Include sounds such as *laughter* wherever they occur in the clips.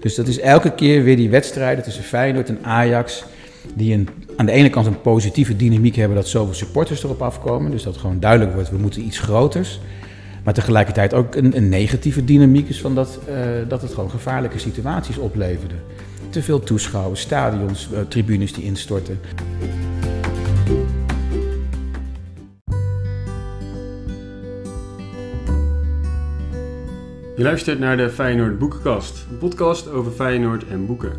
Dus dat is elke keer weer die wedstrijden tussen Feyenoord en Ajax. Die een, aan de ene kant een positieve dynamiek hebben dat zoveel supporters erop afkomen. Dus dat gewoon duidelijk wordt, we moeten iets groters. Maar tegelijkertijd ook een, een negatieve dynamiek is van dat, uh, dat het gewoon gevaarlijke situaties opleverde. Te veel toeschouwers, stadions, uh, tribunes die instorten. Je luistert naar de Feyenoord Boekenkast, een podcast over Feyenoord en boeken.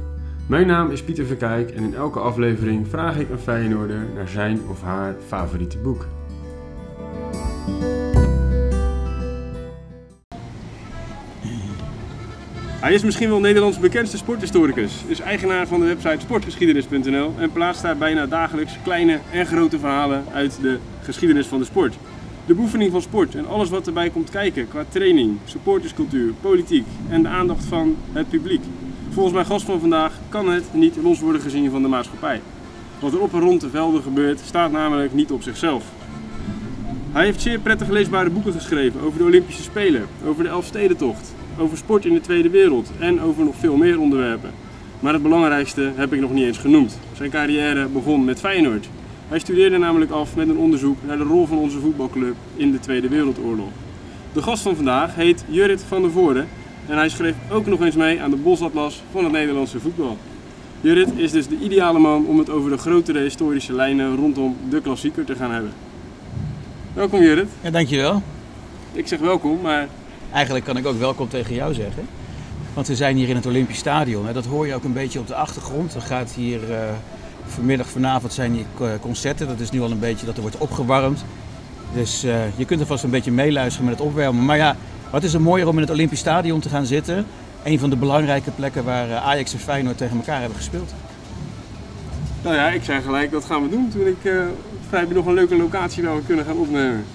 Mijn naam is Pieter Verkijk en in elke aflevering vraag ik een Feyenoorder naar zijn of haar favoriete boek. Hij is misschien wel Nederlands bekendste sporthistoricus, is eigenaar van de website sportgeschiedenis.nl en plaatst daar bijna dagelijks kleine en grote verhalen uit de geschiedenis van de sport. De beoefening van sport en alles wat erbij komt kijken qua training, supporterscultuur, politiek en de aandacht van het publiek. Volgens mijn gast van vandaag kan het niet los worden gezien van de maatschappij. Wat er op en rond de velden gebeurt, staat namelijk niet op zichzelf. Hij heeft zeer prettig leesbare boeken geschreven over de Olympische Spelen, over de Elfstedentocht, over sport in de Tweede Wereld en over nog veel meer onderwerpen. Maar het belangrijkste heb ik nog niet eens genoemd. Zijn carrière begon met Feyenoord. Hij studeerde namelijk af met een onderzoek naar de rol van onze voetbalclub in de Tweede Wereldoorlog. De gast van vandaag heet Jurrit van der Voorde en hij schreef ook nog eens mee aan de Bosatlas van het Nederlandse voetbal. Jurrit is dus de ideale man om het over de grotere historische lijnen rondom de klassieker te gaan hebben. Welkom Jurrit. Ja, dankjewel. Ik zeg welkom, maar... Eigenlijk kan ik ook welkom tegen jou zeggen. Want we zijn hier in het Olympisch Stadion. Dat hoor je ook een beetje op de achtergrond. Er gaat hier... Uh vanmiddag, vanavond zijn hier concerten. Dat is nu al een beetje dat er wordt opgewarmd. Dus uh, je kunt er vast een beetje meeluisteren met het opwarmen. Maar ja, wat is er mooier om in het Olympisch Stadion te gaan zitten? Een van de belangrijke plekken waar uh, Ajax en Feyenoord tegen elkaar hebben gespeeld. Nou ja, ik zei gelijk, dat gaan we doen. Toen ik uh, heb je nog een leuke locatie waar kunnen gaan opnemen.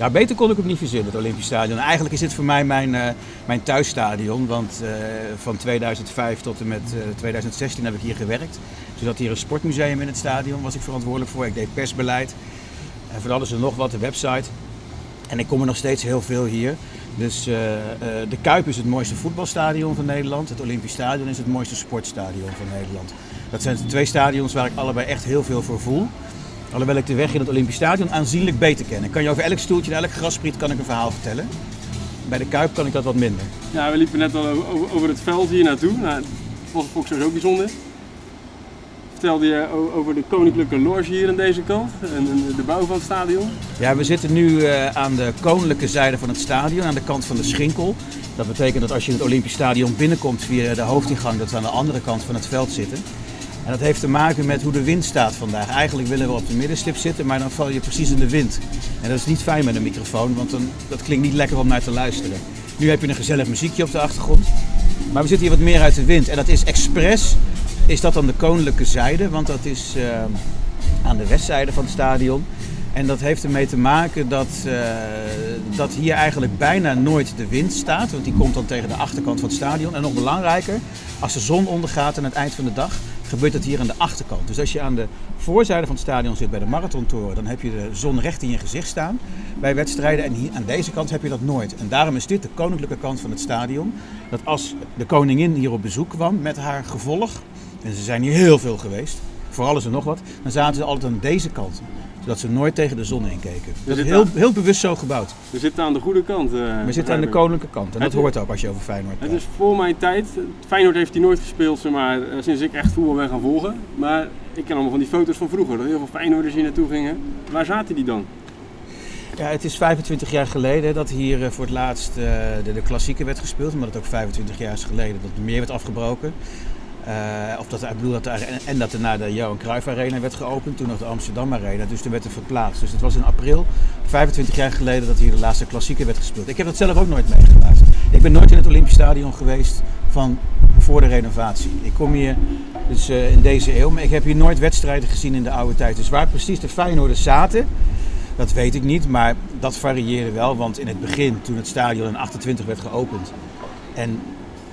Ja, beter kon ik het niet verzinnen, het Olympisch Stadion. Eigenlijk is dit voor mij mijn, uh, mijn thuisstadion. Want uh, van 2005 tot en met uh, 2016 heb ik hier gewerkt. Had hier een sportmuseum in het stadion, was ik verantwoordelijk voor. Ik deed persbeleid. En voor alles en nog wat, de website. En ik kom er nog steeds heel veel hier. Dus de Kuip is het mooiste voetbalstadion van Nederland. Het Olympisch Stadion is het mooiste sportstadion van Nederland. Dat zijn twee stadions waar ik allebei echt heel veel voor voel. Alhoewel ik de weg in het Olympisch Stadion aanzienlijk beter ken. Ik kan je over elk stoeltje en elk graspriet kan ik een verhaal vertellen. Bij de Kuip kan ik dat wat minder. Ja, we liepen net al over, het veld hier naartoe. Nou, vond ik sowieso bijzonder. Vertelde je over de koninklijke loge hier aan deze kant en de bouw van het stadion? Ja, we zitten nu uh, aan de koninklijke zijde van het stadion, aan de kant van de Schinkel. Dat betekent dat als je in het Olympisch Stadion binnenkomt via de hoofdingang, dat we aan de andere kant van het veld zitten. En dat heeft te maken met hoe de wind staat vandaag. Eigenlijk willen we op de middenstip zitten, maar dan val je precies in de wind. En dat is niet fijn met een microfoon, want dan, dat klinkt niet lekker om naar te luisteren. Nu heb je een gezellig muziekje op de achtergrond. Maar we zitten hier wat meer uit de wind. En dat is expres, is dat aan de koninklijke zijde, want dat is uh, aan de westzijde van het stadion. En dat heeft ermee te maken dat, uh, dat hier eigenlijk bijna nooit de wind staat. Want die komt dan tegen de achterkant van het stadion. En nog belangrijker, als de zon ondergaat aan het eind van de dag, gebeurt dat hier aan de achterkant. Dus als je aan de voorzijde van het stadion zit bij de marathontoren, dan heb je de zon recht in je gezicht staan bij wedstrijden. En hier aan deze kant heb je dat nooit. En daarom is dit de koninklijke kant van het stadion. Dat als de koningin hier op bezoek kwam met haar gevolg, en ze zijn hier heel veel geweest, voor alles en nog wat, dan zaten ze altijd aan deze kant zodat ze nooit tegen de zon heen keken. Dat is heel, heel bewust zo gebouwd. We zitten aan de goede kant. Uh, we zitten aan de koninklijke kant. En dat hoort ook als je over Feyenoord praat. Het is voor mijn tijd. Feyenoord heeft hij nooit gespeeld, maar uh, sinds ik echt voetbal ben gaan volgen. Maar ik ken allemaal van die foto's van vroeger. Dat heel veel Feyenoorders hier naartoe gingen. Waar zaten die dan? Ja, het is 25 jaar geleden dat hier uh, voor het laatst de, de klassieke werd gespeeld. Omdat het ook 25 jaar is geleden dat de meer werd afgebroken. Uh, of dat, ik bedoel dat er, en dat er naar de Johan Cruijff Arena werd geopend, toen nog de Amsterdam Arena. Dus toen werd er verplaatst. Dus het was in april, 25 jaar geleden, dat hier de laatste klassieker werd gespeeld. Ik heb dat zelf ook nooit meegemaakt. Ik ben nooit in het Olympisch Stadion geweest van voor de renovatie. Ik kom hier dus uh, in deze eeuw, maar ik heb hier nooit wedstrijden gezien in de oude tijd. Dus waar precies de Feyenoorders zaten, dat weet ik niet. Maar dat varieerde wel, want in het begin, toen het stadion in 28 werd geopend... En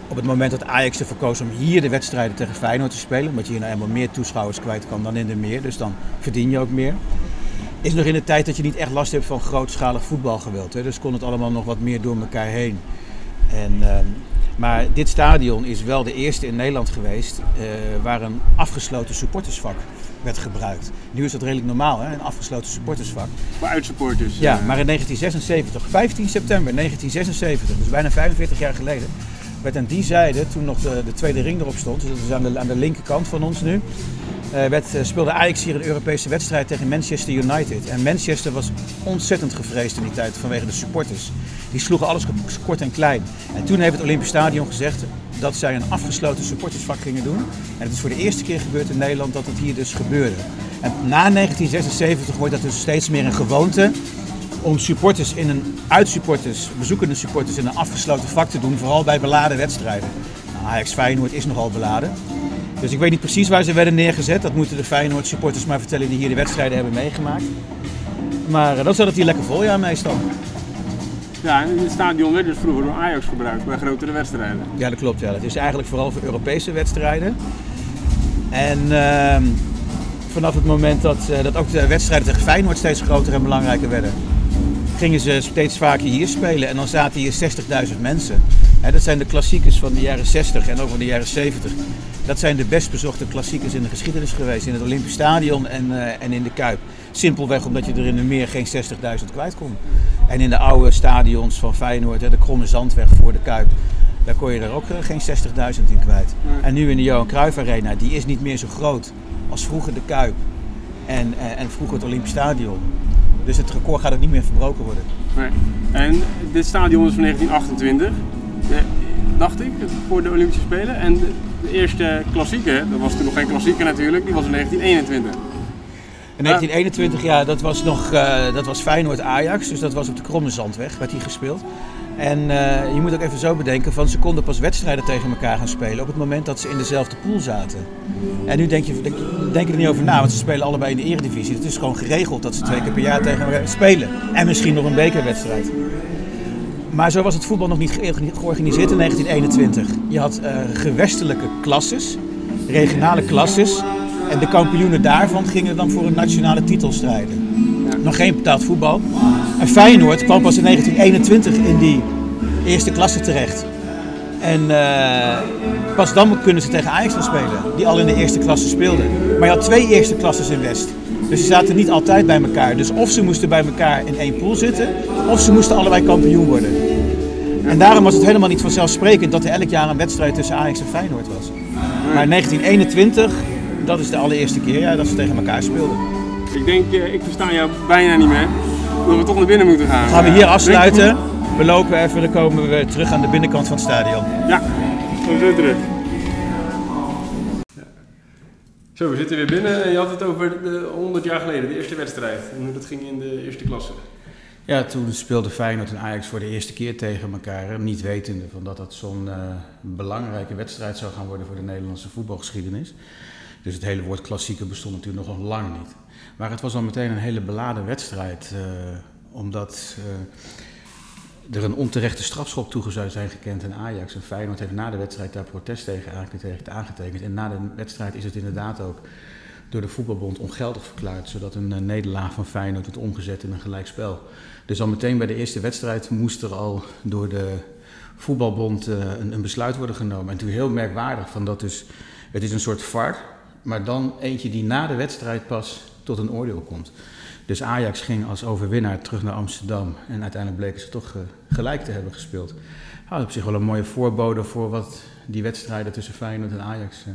op het moment dat Ajax ervoor koos om hier de wedstrijden tegen Feyenoord te spelen, omdat je hier nou eenmaal meer toeschouwers kwijt kan dan in de meer, dus dan verdien je ook meer. Is nog in de tijd dat je niet echt last hebt van grootschalig voetbalgeweld. Hè? Dus kon het allemaal nog wat meer door elkaar heen. En uh, Maar dit stadion is wel de eerste in Nederland geweest uh, waar een afgesloten supportersvak werd gebruikt. Nu is dat redelijk normaal, hè? een afgesloten supportersvak. Voor uitsupporters. Ja, maar in 1976, 15 september 1976, dus bijna 45 jaar geleden, werd aan die zijde, toen nog de, de tweede ring erop stond, dus dat is aan de, aan de linkerkant van ons nu, uh, werd, speelde Ajax hier een Europese wedstrijd tegen Manchester United. En Manchester was ontzettend gevreesd in die tijd vanwege de supporters. Die sloegen alles kort en klein. En toen heeft het Olympisch Stadion gezegd dat zij een afgesloten supportersvak gingen doen. En het is voor de eerste keer gebeurd in Nederland dat het hier dus gebeurde. En na 1976 wordt dat dus steeds meer een gewoonte om supporters in een uitsupporters, bezoekende supporters in een afgesloten vak te doen, vooral bij beladen wedstrijden. Nou, Ajax Feyenoord is nogal beladen. Dus ik weet niet precies waar ze werden neergezet. Dat moeten de Feyenoord supporters maar vertellen die hier de wedstrijden hebben meegemaakt. Maar uh, dan zat het hier lekker vol, ja, meestal. Ja, en het stadion werd dus vroeger door Ajax gebruikt bij grotere wedstrijden. Ja, dat klopt. Ja. Dat is eigenlijk vooral voor Europese wedstrijden. En uh, vanaf het moment dat, uh, dat ook de wedstrijden tegen Feyenoord steeds groter en belangrijker werden, gingen ze steeds vaker hier spelen. En dan zaten hier 60.000 mensen. He, dat zijn de klassiekers van de jaren 60 en ook van de jaren 70. Dat zijn de best bezochte klassiekers in de geschiedenis geweest. In het Olympisch Stadion en, uh, en in de Kuip. Simpelweg omdat je er in de meer geen 60.000 kwijt kon. En in de oude stadions van Feyenoord, de Kromme Zandweg voor de Kuip, daar kon je er ook uh, geen 60.000 in kwijt. En nu in de Johan Cruijff Arena, die is niet meer zo groot als vroeger de Kuip en, uh, en vroeger het Olympisch Stadion. Dus het record gaat ook niet meer verbroken worden. Nee. En dit stadion is van 1928, dacht ik, voor de Olympische Spelen. En de eerste klassieke, dat was toen nog geen klassieke natuurlijk, die was in 1921. In 1921, ja, dat was nog uh, dat was Feyenoord-Ajax, dus dat was op de Kromme Zandweg, werd die gespeeld. En uh, je moet ook even zo bedenken, van ze konden pas wedstrijden tegen elkaar gaan spelen op het moment dat ze in dezelfde pool zaten. En nu denk je, denk, er niet over na, want ze spelen allebei in de eredivisie. Het is gewoon geregeld dat ze twee keer per jaar tegen elkaar spelen. En misschien nog een bekerwedstrijd. Maar zo was het voetbal nog niet georganiseerd in 1921. Je had uh, gewestelijke klasses, regionale klasses. En de kampioenen daarvan gingen dan voor een nationale titel strijden. Nog geen betaald voetbal. En Feyenoord kwam pas in 1921 in die eerste klasse terecht. En uh, pas dan kunnen ze tegen Ajax gaan spelen, die al in de eerste klasse speelden. Maar je had twee eerste klasses in West. Dus ze zaten niet altijd bij elkaar. Dus of ze moesten bij elkaar in één pool zitten, of ze moesten allebei kampioen worden. En daarom was het helemaal niet vanzelfsprekend dat er elk jaar een wedstrijd tussen Ajax en Feyenoord was. Maar in 1921, dat is de allereerste keer ja, dat ze tegen elkaar speelden. Ik denk, ik versta jou bijna niet meer. Dat we toch naar binnen moeten gaan. Dan gaan we hier afsluiten. We lopen even, dan komen we terug aan de binnenkant van het stadion. Ja, we zijn terug. Zo, we zitten weer binnen en je had het over de 100 jaar geleden, de eerste wedstrijd. En hoe dat ging in de eerste klasse. Ja, toen speelde Feyenoord en Ajax voor de eerste keer tegen elkaar. Niet wetende van dat dat zo'n uh, belangrijke wedstrijd zou gaan worden voor de Nederlandse voetbalgeschiedenis. Dus het hele woord klassieker bestond natuurlijk nog lang niet. Maar het was al meteen een hele beladen wedstrijd. Uh, omdat uh, er een onterechte strafschop toe zou zijn gekend in Ajax. En Feyenoord heeft na de wedstrijd daar protest tegen aangetekend. En na de wedstrijd is het inderdaad ook door de voetbalbond ongeldig verklaard, zodat een uh, nederlaag van Feyenoord wordt omgezet in een gelijkspel. Dus al meteen bij de eerste wedstrijd moest er al door de voetbalbond een, een, besluit worden genomen. En natuurlijk heel merkwaardig van dat dus, het is een soort VAR, maar dan eentje die na de wedstrijd pas tot een oordeel komt. Dus Ajax ging als overwinnaar terug naar Amsterdam en uiteindelijk bleken ze toch uh, gelijk te hebben gespeeld. Nou, op zich wel een mooie voorbode voor wat die wedstrijden tussen Feyenoord en Ajax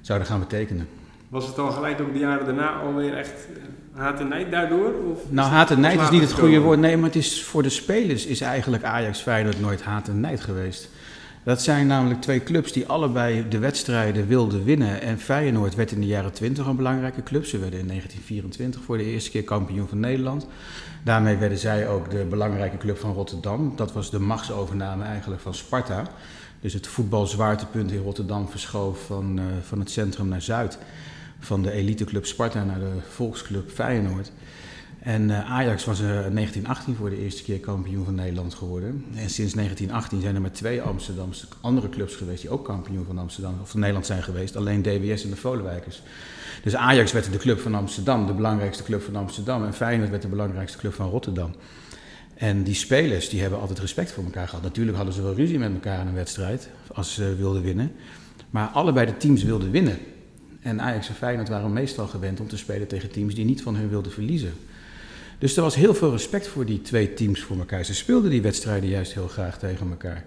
zouden gaan betekenen. Was het dan gelijk ook de jaren daarna alweer echt haat en nijd daardoor? Of nou, haat en nijd is niet het goede woord. Nee, maar het is, voor de spelers is eigenlijk Ajax Feyenoord nooit haat en nijd geweest. Dat zijn namelijk twee clubs die allebei de wedstrijden wilden winnen. En Feyenoord werd in de jaren 20 een belangrijke club. Ze werden in 1924 voor de eerste keer kampioen van Nederland. Daarmee werden zij ook de belangrijke club van Rotterdam. Dat was de machtsovername eigenlijk van Sparta. Dus het voetbalzwaartepunt in Rotterdam verschoof van, uh, van het centrum naar Zuid van de eliteclub Sparta naar de volksclub Feyenoord. En uh, Ajax was er in 1918 voor de eerste keer kampioen van Nederland geworden. En sinds 1918 zijn er maar twee Amsterdamse andere clubs geweest die ook kampioen van Amsterdam of van Nederland zijn geweest. Alleen DWS en de Volenwijkers. Dus Ajax werd de club van Amsterdam, de belangrijkste club van Amsterdam. En Feyenoord werd de belangrijkste club van Rotterdam. En die spelers die hebben altijd respect voor elkaar gehad. Natuurlijk hadden ze wel ruzie met elkaar in een wedstrijd als ze wilden winnen. Maar allebei de teams wilden winnen. En Ajax en Feyenoord waren meestal gewend om te spelen tegen teams die niet van hun wilden verliezen. Dus er was heel veel respect voor die twee teams voor elkaar. Ze speelden die wedstrijden juist heel graag tegen elkaar.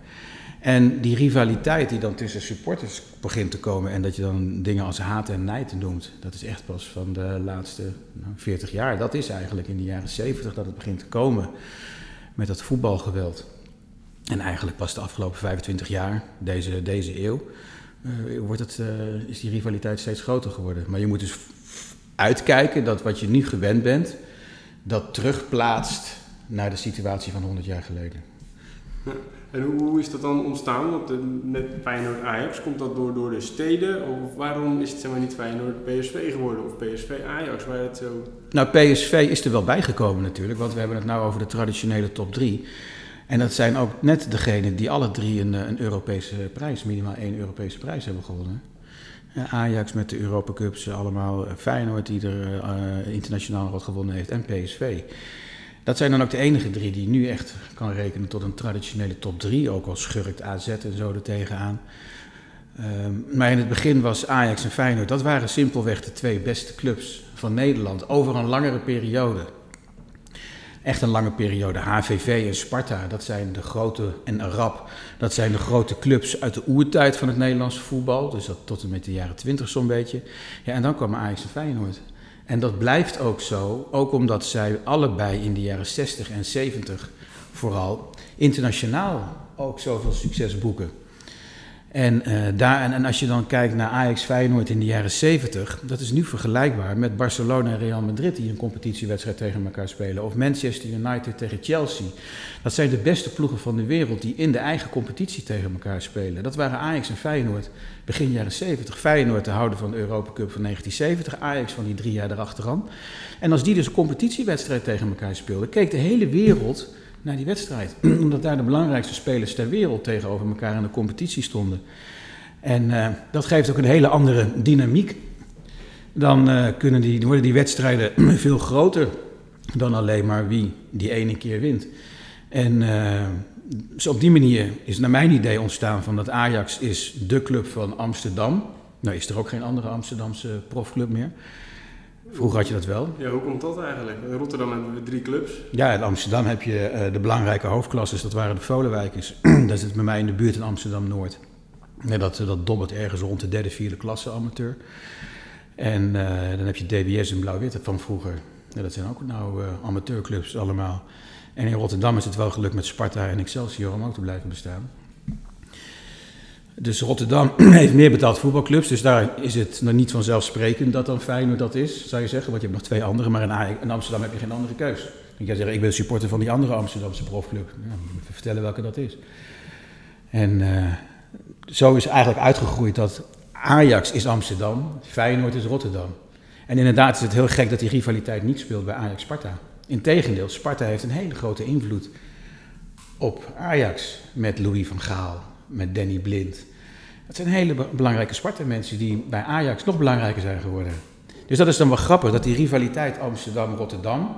En die rivaliteit die dan tussen supporters begint te komen en dat je dan dingen als haat en nijd noemt, dat is echt pas van de laatste nou, 40 jaar. Dat is eigenlijk in de jaren 70 dat het begint te komen met dat voetbalgeweld. En eigenlijk pas de afgelopen 25 jaar, deze, deze eeuw, uh, wordt het, uh, is die rivaliteit steeds groter geworden. Maar je moet dus uitkijken dat wat je nu gewend bent, dat terugplaatst naar de situatie van 100 jaar geleden. En hoe is dat dan ontstaan? Want met Feyenoord Ajax, komt dat door, door de steden? Of waarom is het zeg maar, niet Feyenoord PSV geworden? Of PSV Ajax, waar het zo... Nou, PSV is er wel bijgekomen natuurlijk, want we hebben het nou over de traditionele top 3. En dat zijn ook net degenen die alle drie een, een Europese prijs, minimaal één Europese prijs hebben gewonnen. Ajax met de Europa Cups, allemaal Feyenoord die er uh, internationaal wat gewonnen heeft en PSV. Dat zijn dan ook de enige drie die nu echt kan rekenen tot een traditionele top 3. Ook al schurkt AZ en zo er tegenaan. Um, maar in het begin was Ajax en Feyenoord, dat waren simpelweg de twee beste clubs van Nederland over een langere periode. Echt een lange periode. HVV en Sparta, dat zijn de grote, en Arab, dat zijn de grote clubs uit de oertijd van het Nederlandse voetbal. Dus dat tot en met de jaren 20 zo'n beetje. Ja, en dan kwam Ajax en Feyenoord. En dat blijft ook zo, ook omdat zij allebei in de jaren 60 en 70 vooral internationaal ook zoveel succes boeken. En, uh, daar, en, als je dan kijkt naar Ajax Feyenoord in de jaren 70, dat is nu vergelijkbaar met Barcelona en Real Madrid die een competitiewedstrijd tegen elkaar spelen. Of Manchester United tegen Chelsea. Dat zijn de beste ploegen van de wereld die in de eigen competitie tegen elkaar spelen. Dat waren Ajax en Feyenoord begin jaren 70. Feyenoord de houder van de Europa Cup van 1970, Ajax van die drie jaar erachteraan. En als die dus een competitiewedstrijd tegen elkaar speelden, keek de hele wereld naar die wedstrijd. *clears throat* Omdat daar de belangrijkste spelers ter wereld tegenover elkaar in de competitie stonden. En uh, dat geeft ook een hele andere dynamiek. Dan uh, kunnen die, worden die wedstrijden *clears throat* veel groter dan alleen maar wie die ene keer wint. En uh, op die manier is naar mijn idee ontstaan van dat Ajax is de club van Amsterdam. Nou is er ook geen andere Amsterdamse profclub meer. Vroeger had je dat wel. Ja, hoe komt dat eigenlijk? In Rotterdam hebben we drie clubs. Ja, in Amsterdam heb je uh, de belangrijke hoofdklasses, dat waren de Volenwijkers. *clears throat* dat zit bij mij in de buurt in Amsterdam-Noord. Ja, dat, dat dobbert ergens rond de derde, vierde klasse amateur. En uh, dan heb je DBS en Blauw-Wit van vroeger. Ja, dat zijn ook nou uh, amateurclubs allemaal. En in Rotterdam is het wel gelukt met Sparta en Excelsior om ook te blijven bestaan. Dus Rotterdam *clears throat* heeft meer betaald voetbalclubs, dus daar is het nog niet vanzelfsprekend dat dan Feyenoord dat is, zou je zeggen. Want je hebt nog twee andere, maar in, Amsterdam heb je geen andere keus. Dan kan je zeggen, ik ben supporter van die andere Amsterdamse profclub. Ja, even vertellen welke dat is. En uh, zo is eigenlijk uitgegroeid dat Ajax is Amsterdam, Feyenoord is Rotterdam. En inderdaad is het heel gek dat die rivaliteit niet speelt bij Ajax-Sparta. Integendeel, Sparta heeft een hele grote invloed op Ajax met Louis van Gaal, met Danny Blind. Dat zijn hele belangrijke Sparta-mensen die bij Ajax nog belangrijker zijn geworden. Dus dat is dan wel grappig, dat die rivaliteit Amsterdam-Rotterdam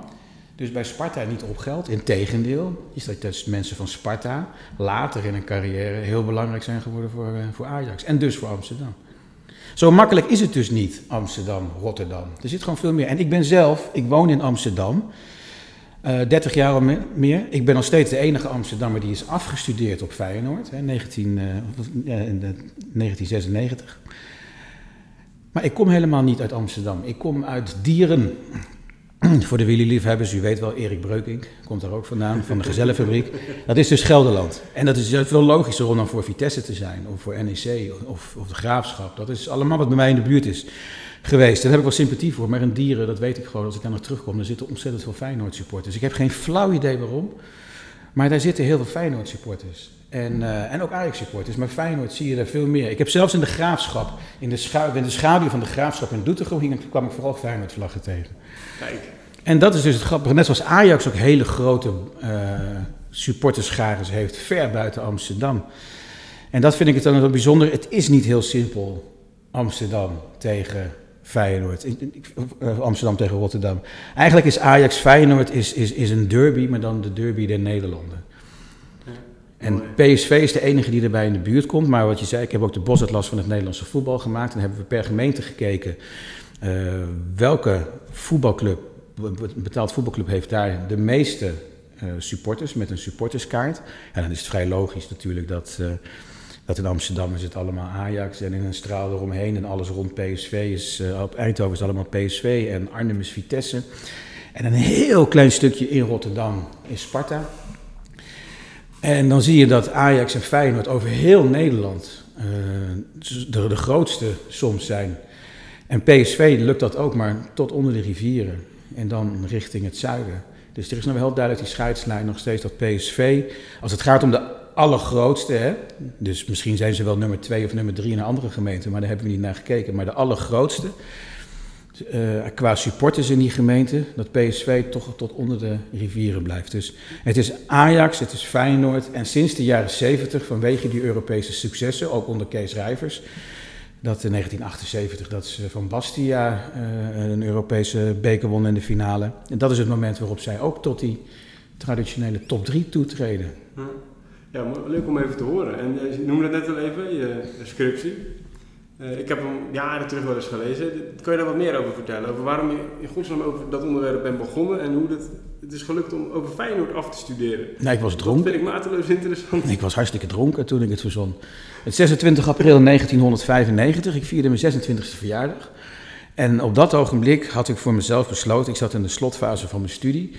dus bij Sparta niet opgeldt. Integendeel, is dat dus mensen van Sparta later in hun carrière heel belangrijk zijn geworden voor, uh, voor Ajax. En dus voor Amsterdam. Zo makkelijk is het dus niet, Amsterdam, Rotterdam. Er zit gewoon veel meer. En ik ben zelf, ik woon in Amsterdam. Uh, 30 jaar of meer. Ik ben nog steeds de enige Amsterdammer die is afgestudeerd op Feyenoord, hè, 19, uh, in de 1996. Maar ik kom helemaal niet uit Amsterdam. Ik kom uit Dieren. *clears throat* Voor de wielerliefhebbers, u weet wel, Erik Breukink komt daar ook vandaan, van de Gezellenfabriek. Dat is dus Gelderland. En dat is veel logischer om dan voor Vitesse te zijn, of voor NEC, of, of de Graafschap. Dat is allemaal wat bij mij in de buurt is geweest. Daar heb ik wel sympathie voor. Maar in dieren, dat weet ik gewoon, als ik daar nog terugkom, er zitten ontzettend veel Feyenoord supporters. Ik heb geen flauw idee waarom. Maar daar zitten heel veel Feyenoord supporters. En, uh, en ook Ajax supporters. Maar Feyenoord zie je daar veel meer. Ik heb zelfs in de graafschap, in de, schaduw, in de schaduw van de graafschap in Doetinchem, kwam ik vooral Feyenoord vlaggen tegen. Kijk. En dat is dus het grappige. Net zoals Ajax ook hele grote uh, supporterscharen heeft, ver buiten Amsterdam. En dat vind ik het dan wel bijzonder. Het is niet heel simpel, Amsterdam tegen Feyenoord. Amsterdam tegen Rotterdam. Eigenlijk is Ajax Feyenoord is, is, is een derby, maar dan de derby der Nederlanden. En PSV is de enige die erbij in de buurt komt. Maar wat je zei, ik heb ook de bosatlas van het Nederlandse voetbal gemaakt. En hebben we per gemeente gekeken uh, welke voetbalclub, betaald voetbalclub heeft daar de meeste uh, supporters met een supporterskaart. En dan is het vrij logisch natuurlijk dat, uh, dat in Amsterdam is het allemaal Ajax en in een straal eromheen en alles rond PSV is, op Eindhoven is allemaal PSV en Arnhem is Vitesse. En een heel klein stukje in Rotterdam is Sparta. En dan zie je dat Ajax en Feyenoord over heel Nederland uh, de, de, grootste soms zijn. En PSV lukt dat ook maar tot onder de rivieren en dan richting het zuiden. Dus er is nog wel heel duidelijk die scheidslijn nog steeds dat PSV, als het gaat om de allergrootste, hè, dus misschien zijn ze wel nummer twee of nummer drie in een andere gemeente, maar daar hebben we niet naar gekeken, maar de allergrootste, uh, qua supporters in die gemeente, dat PSV toch tot onder de rivieren blijft. Dus het is Ajax, het is Feyenoord en sinds de jaren 70 vanwege die Europese successen, ook onder Kees Rijvers, dat in 1978 dat ze van Bastia uh, een Europese beker won in de finale. En dat is het moment waarop zij ook tot die traditionele top 3 toetreden. Ja, leuk om even te horen. En eh, je noemde het net al even, je scriptie. Uh, ik heb hem jaren terug wel eens gelezen. Kun je daar wat meer over vertellen? Over waarom je in godsnaam over dat onderwerp bent begonnen en hoe het, het is gelukt om over Feyenoord af te studeren? Nee, ik was dronken. Dat vind ik mateloos interessant. Ik was hartstikke dronken toen ik het verzon. Het 26 april 1995, ik vierde mijn 26e verjaardag. En op dat ogenblik had ik voor mezelf besloten, ik zat in de slotfase van mijn studie,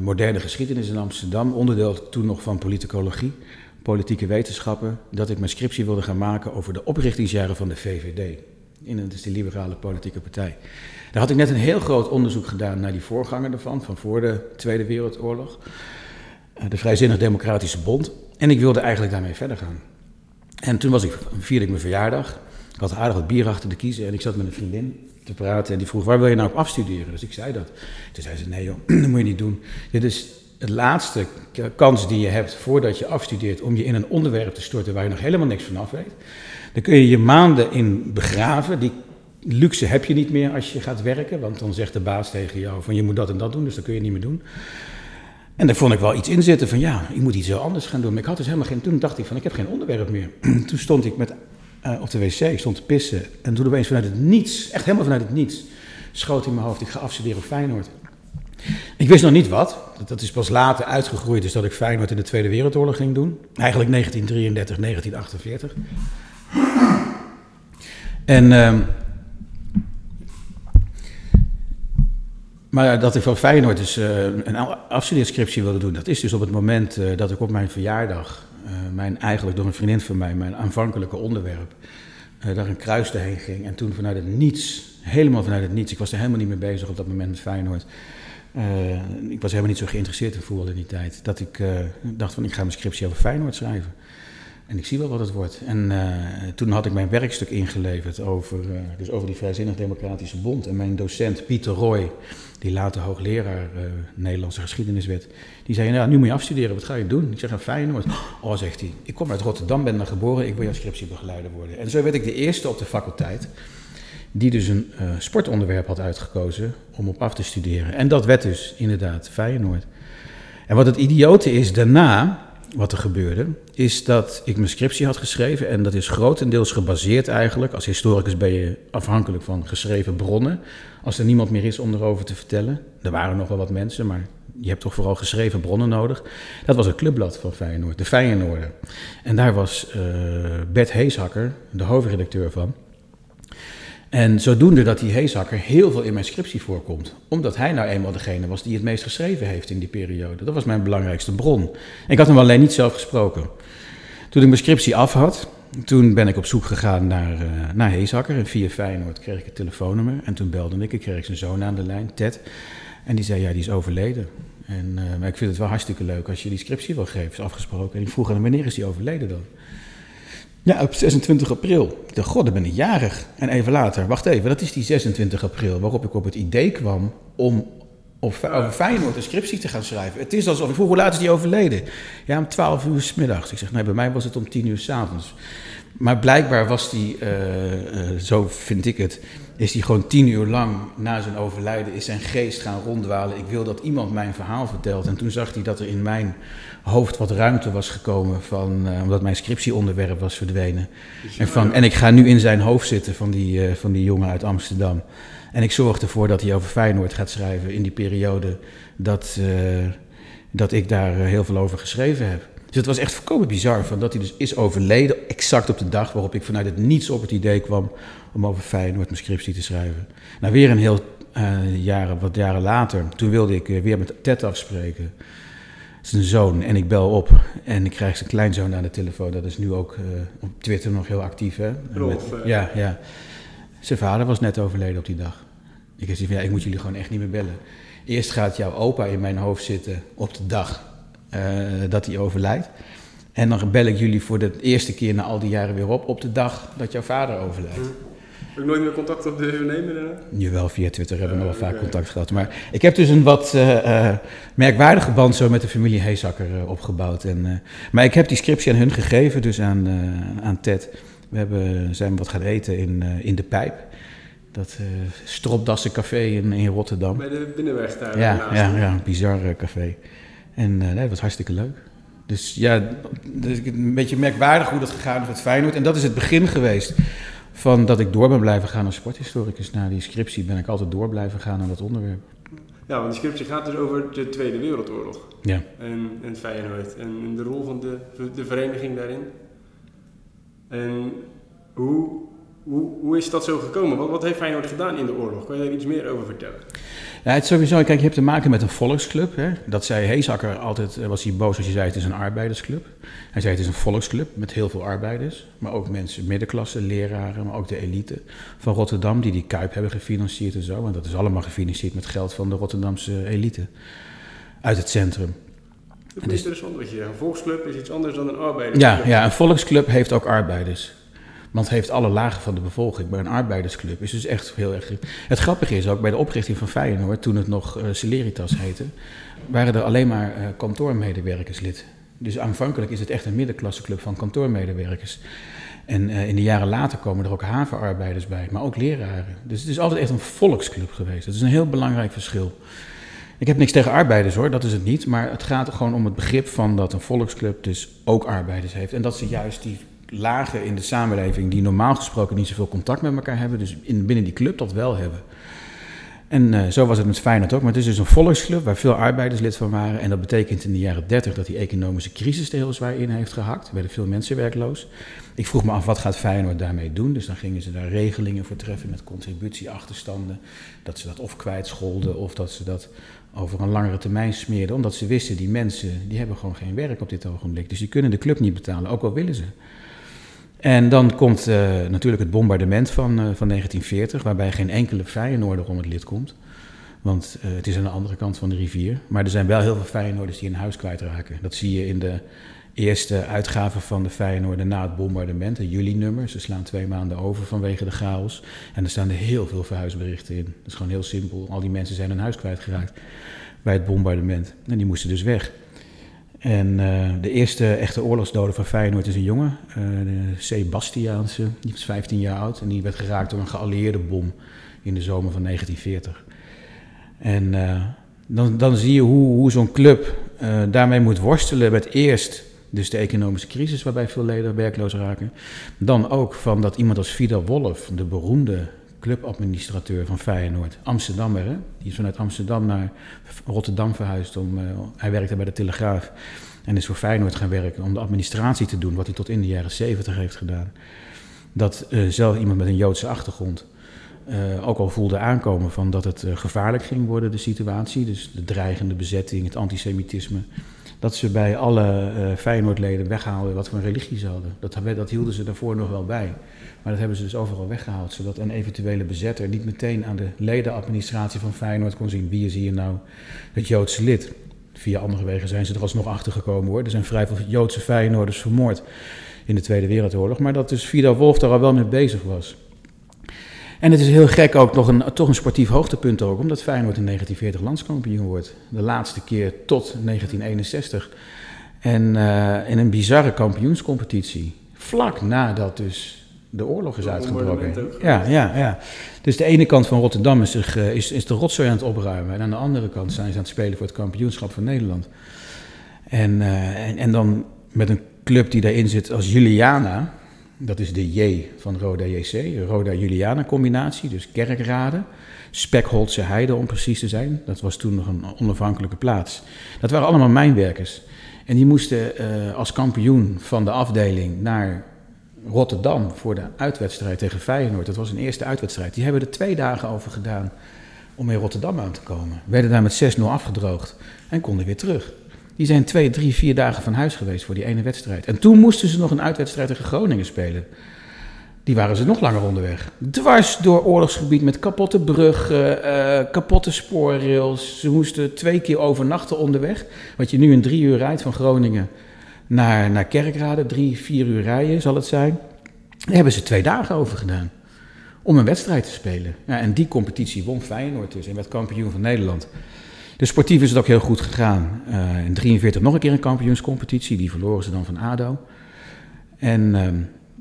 moderne geschiedenis in Amsterdam, onderdeel toen nog van politicologie politieke wetenschappen dat ik mijn scriptie wilde gaan maken over de oprichtingsjaren van de VVD. In het is de liberale politieke partij. Daar had ik net een heel groot onderzoek gedaan naar die voorganger ervan, van voor de Tweede Wereldoorlog. Eh, de Vrijzinnig Democratische Bond. En ik wilde eigenlijk daarmee verder gaan. En toen was ik, vierde ik mijn verjaardag. Ik had aardig wat bier achter de kiezen en ik zat met een vriendin te praten. En die vroeg, waar wil je nou op afstuderen? Dus ik zei dat. Toen zei ze, nee joh, *clears throat* dat moet je niet doen. Dit is de laatste kans die je hebt voordat je afstudeert om je in een onderwerp te storten waar je nog helemaal niks van af weet. Dan kun je je maanden in begraven. Die luxe heb je niet meer als je gaat werken, want dan zegt de baas tegen jou van je moet dat en dat doen, dus dat kun je niet meer doen. En daar vond ik wel iets in zitten van ja, je moet iets heel anders gaan doen. Maar ik had dus helemaal geen, toen dacht ik van ik heb geen onderwerp meer. *clears throat* toen stond ik met, uh, op de wc, stond te pissen en toen opeens vanuit het niets, echt helemaal vanuit het niets, schoot in mijn hoofd ik ga afstuderen op Feyenoord. Ik wist nog niet wat. Dat is pas later uitgegroeid, dus dat ik Feyenoord in de Tweede Wereldoorlog ging doen. Eigenlijk 1933, 1948. En, uh, maar dat ik van Feyenoord dus uh, een afstudeerscriptie wilde doen, dat is dus op het moment uh, dat ik op mijn verjaardag, mijn eigenlijk door een vriendin van mij, mijn aanvankelijke onderwerp, daar een kruis doorheen ging. En toen vanuit het niets, helemaal vanuit het niets, ik was er helemaal niet mee bezig op dat moment met Feyenoord uh, ik was helemaal niet zo geïnteresseerd in voetbal in die tijd. Dat ik dacht van ik ga mijn scriptie over Feyenoord schrijven. En ik zie wel wat het wordt. En uh, toen had ik mijn werkstuk ingeleverd over, dus over die Vrijzinnig Democratische Bond. En mijn docent Pieter Roy, die later hoogleraar Nederlandse geschiedenis werd, die zei, nou, nu moet je afstuderen, wat ga je doen? Ik zeg, naar Feyenoord. Oh, zegt hij, ik kom uit Rotterdam, ben daar geboren, ik wil jouw scriptiebegeleider worden. En zo werd ik de eerste op de faculteit die dus een sportonderwerp had uitgekozen om op af te studeren. En dat werd dus inderdaad Feyenoord. En wat het idiote is daarna, wat er gebeurde, is dat ik mijn scriptie had geschreven. En dat is grotendeels gebaseerd eigenlijk. Als historicus ben je afhankelijk van geschreven bronnen. Als er niemand meer is om erover te vertellen. Er waren nog wel wat mensen, maar je hebt toch vooral geschreven bronnen nodig. Dat was een clubblad van Feyenoord, de Feyenoorder. En daar was uh, Bert Heeshakker, de hoofdredacteur van. En zodoende dat die Heesakker heel veel in mijn scriptie voorkomt. Omdat hij nou eenmaal degene was die het meest geschreven heeft in die periode. Dat was mijn belangrijkste bron. Ik had hem alleen niet zelf gesproken. Toen ik mijn scriptie af had, toen ben ik op zoek gegaan naar, uh, naar. En via Feyenoord kreeg ik het telefoonnummer. En toen belde ik, ik kreeg zijn zoon aan de lijn, Ted. En die zei, ja, die is overleden. En, uh, maar ik vind het wel hartstikke leuk als je die scriptie wil geven, is afgesproken. En ik vroeg aan wanneer is die overleden dan? Ja, op 26 april. Ik dacht, god, dan ben ik jarig. En even later, wacht even, dat is die 26 april waarop ik op het idee kwam om op, over Feyenoord een scriptie te gaan schrijven. Het is alsof ik vroeg, hoe laat is die overleden? Ja, om 12 uur s middags. Ik zeg, nee, bij mij was het om 10 uur s avonds. Maar blijkbaar was die, uh, uh, zo vind ik het, is hij gewoon tien uur lang na zijn overlijden is zijn geest gaan ronddwalen. Ik wil dat iemand mijn verhaal vertelt. En toen zag hij dat er in mijn hoofd wat ruimte was gekomen, van, uh, omdat mijn scriptieonderwerp was verdwenen. En, van, en ik ga nu in zijn hoofd zitten van die, uh, van die jongen uit Amsterdam. En ik zorg ervoor dat hij over Feyenoord gaat schrijven in die periode dat, uh, dat ik daar heel veel over geschreven heb. Dus het was echt volkomen bizar van dat hij dus is overleden, exact op de dag waarop ik vanuit het niets op het idee kwam om over Feyenoord mijn scriptie te schrijven. Nou, weer een heel jaren, wat jaren later, toen wilde ik weer met Ted afspreken. Zijn zoon en ik bel op en ik krijg zijn kleinzoon aan de telefoon. Dat is nu ook uh, op Twitter nog heel actief, hè? Rolf, met, ja, ja. Zijn vader was net overleden op die dag. Ik zei van ja, ik moet jullie gewoon echt niet meer bellen. Eerst gaat jouw opa in mijn hoofd zitten op de dag uh, dat hij overlijdt. En dan bel ik jullie voor de eerste keer na al die jaren weer op, op de dag dat jouw vader overlijdt. Heb ik nooit meer contact op durven nemen daarna? Jawel, via Twitter hebben we nog wel vaak contact gehad. Maar ik heb dus een wat uh, uh, merkwaardige band zo met de familie Heesakker uh, opgebouwd. En, maar ik heb die scriptie aan hun gegeven, dus aan, aan Ted. We hebben, zijn wat gaan eten in, in de pijp. Dat Stropdassencafé in, in Rotterdam. Bij de binnenweg daar. Ja, ja, ja, een bizar café. En nee, dat was hartstikke leuk. Dus ja, dus een beetje merkwaardig hoe dat gegaan is met Feyenoord. En dat is het begin geweest van dat ik door ben blijven gaan als sporthistoricus. Na die scriptie ben ik altijd door blijven gaan aan dat onderwerp. Ja, want die scriptie gaat dus over de Tweede Wereldoorlog. Ja. En, en Feyenoord. En de rol van de, de vereniging daarin. En hoe, hoe, hoe is dat zo gekomen? Wat, wat heeft Feyenoord gedaan in de oorlog? Kan je daar iets meer over vertellen? Ja, het is sowieso, kijk, je hebt te maken met een volksclub. Hè? Dat zei Heesakker altijd, was hij boos als je zei het is een arbeidersclub. Hij zei het is een volksclub met heel veel arbeiders. Maar ook mensen, middenklasse, leraren, maar ook de elite van Rotterdam die die Kuip hebben gefinancierd en zo. Want dat is allemaal gefinancierd met geld van de Rotterdamse elite uit het centrum. Dat is interessant wat je zegt. Een volksclub is iets anders dan een arbeidersclub. Ja, ja, een volksclub heeft ook arbeiders. Want het heeft alle lagen van de bevolking. Maar een arbeidersclub is dus echt heel erg. Het grappige is ook bij de oprichting van Feyenoord, toen het nog uh, Celeritas heette, waren er alleen maar uh, kantoormedewerkers lid. Dus aanvankelijk is het echt een middenklasseclub van kantoormedewerkers. En uh, in de jaren later komen er ook havenarbeiders bij, maar ook leraren. Dus het is altijd echt een volksclub geweest. Dat is een heel belangrijk verschil. Ik heb niks tegen arbeiders hoor, dat is het niet. Maar het gaat gewoon om het begrip van dat een volksclub dus ook arbeiders heeft. En dat ze juist die lagen in de samenleving die normaal gesproken niet zoveel contact met elkaar hebben, dus in, binnen die club dat wel hebben. En uh, zo was het met Feyenoord ook. Maar het is dus een volksclub waar veel arbeiders lid van waren. En dat betekent in de jaren 30 dat die economische crisis er heel zwaar in heeft gehakt. Er werden veel mensen werkloos. Ik vroeg me af, wat gaat Feyenoord daarmee doen? Dus dan gingen ze daar regelingen voor treffen met contributieachterstanden. Dat ze dat of kwijtscholden of dat ze dat over een langere termijn smeerden. Omdat ze wisten, die mensen die hebben gewoon geen werk op dit ogenblik. Dus die kunnen de club niet betalen, ook al willen ze. En dan komt uh, natuurlijk het bombardement van, uh, van 1940, waarbij geen enkele Feyenoorder om het lid komt. Want uh, het is aan de andere kant van de rivier. Maar er zijn wel heel veel Feyenoorders die een huis kwijtraken. Dat zie je in de eerste uitgave van de Feyenoorder na het bombardement, de juli-nummer. Ze slaan twee maanden over vanwege de chaos. En er staan er heel veel verhuisberichten in. Dat is gewoon heel simpel. Al die mensen zijn een huis kwijtgeraakt bij het bombardement. En die moesten dus weg. En uh, de eerste echte oorlogsdode van Feyenoord is een jongen, uh, de C. Bastiaanse, die was 15 jaar oud en die werd geraakt door een geallieerde bom in de zomer van 1940. En uh, dan, dan zie je hoe, hoe zo'n club daarmee moet worstelen met eerst dus de economische crisis waarbij veel leden werkloos raken. Dan ook van dat iemand als Vida Wolf, de beroemde clubadministrateur van Feyenoord, Amsterdammer. Hè? Die is vanuit Amsterdam naar Rotterdam verhuisd. Om, uh, hij werkte bij de Telegraaf en is voor Feyenoord gaan werken om de administratie te doen, wat hij tot in de jaren 70 heeft gedaan. Dat uh, zelf iemand met een Joodse achtergrond uh, ook al voelde aankomen van dat het gevaarlijk ging worden, de situatie. Dus de dreigende bezetting, het antisemitisme. Dat ze bij alle Feyenoordleden weghaalden wat voor een religie ze hadden. Dat, dat hielden ze daarvoor nog wel bij. Maar dat hebben ze dus overal weggehaald, zodat een eventuele bezetter niet meteen aan de ledenadministratie van Feyenoord kon zien wie is hier nou het Joodse lid. Via andere wegen zijn ze er alsnog achter gekomen hoor. Er zijn vrij veel Joodse Feyenoorders vermoord in de Tweede Wereldoorlog. Maar dat dus Vida Wolf daar al wel mee bezig was. En het is heel gek ook, nog een, toch een sportief hoogtepunt ook, omdat Feyenoord in 1940 landskampioen wordt. De laatste keer tot 1961. En uh, in een bizarre kampioenscompetitie vlak nadat dus de oorlog is uitgebroken. Ja, ja, ja. Dus de ene kant van Rotterdam is, zich, eh, is, is de rotzooi aan het opruimen. En aan de andere kant zijn ze aan het spelen voor het kampioenschap van Nederland. En, uh, en, en, dan met een club die daarin zit als Juliana. Dat is de J van Roda JC. Roda-Juliana combinatie. Dus Kerkrade. Spekholtse Heide om precies te zijn. Dat was toen nog een onafhankelijke plaats. Dat waren allemaal mijnwerkers. En die moesten uh, als kampioen van de afdeling naar Rotterdam voor de uitwedstrijd tegen Feyenoord. Dat was een eerste uitwedstrijd. Die hebben er twee dagen over gedaan om in Rotterdam aan te komen. Werden daar met 6-0 afgedroogd en konden weer terug. Die zijn twee, drie, vier dagen van huis geweest voor die ene wedstrijd. En toen moesten ze nog een uitwedstrijd tegen Groningen spelen. Die waren ze nog langer onderweg. Dwars door oorlogsgebied met kapotte bruggen, uh, kapotte spoorrails. Ze moesten twee keer overnachten onderweg. Wat je nu in drie uur rijdt van Groningen naar, naar Kerkrade. Drie, vier uur rijden zal het zijn. Daar hebben ze twee dagen over gedaan. Om een wedstrijd te spelen. Ja, en die competitie won Feyenoord dus en werd kampioen van Nederland. Dus sportief is het ook heel goed gegaan. Uh, in 43 nog een keer een kampioenscompetitie. Die verloren ze dan van ADO. En... Uh,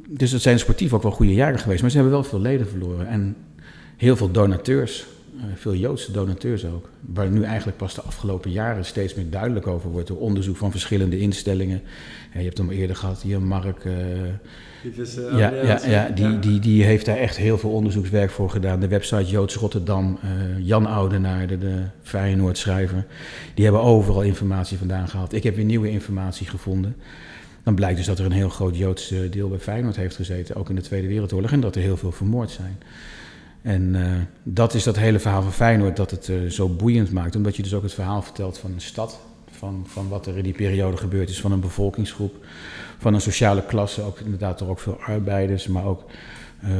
dus het zijn sportief ook wel goede jaren geweest. Maar ze hebben wel veel leden verloren. En heel veel donateurs. Uh, veel Joodse donateurs ook. Waar nu eigenlijk pas de afgelopen jaren steeds meer duidelijk over wordt. Door onderzoek van verschillende instellingen. Ja, je hebt hem eerder gehad, hier Mark. Uh, uh, ja, ja, ja, die, Die, die heeft daar echt heel veel onderzoekswerk voor gedaan. De website Joods Rotterdam, Jan Oudenaar, de, de Feyenoord schrijver. Die hebben overal informatie vandaan gehad. Ik heb weer nieuwe informatie gevonden dan blijkt dus dat er een heel groot Joods deel bij Feyenoord heeft gezeten, ook in de Tweede Wereldoorlog, en dat er heel veel vermoord zijn. En uh, dat is dat hele verhaal van Feyenoord dat het uh, zo boeiend maakt, omdat je dus ook het verhaal vertelt van een stad, van, van wat er in die periode gebeurd is, van een bevolkingsgroep, van een sociale klasse, ook inderdaad toch ook veel arbeiders, maar ook uh,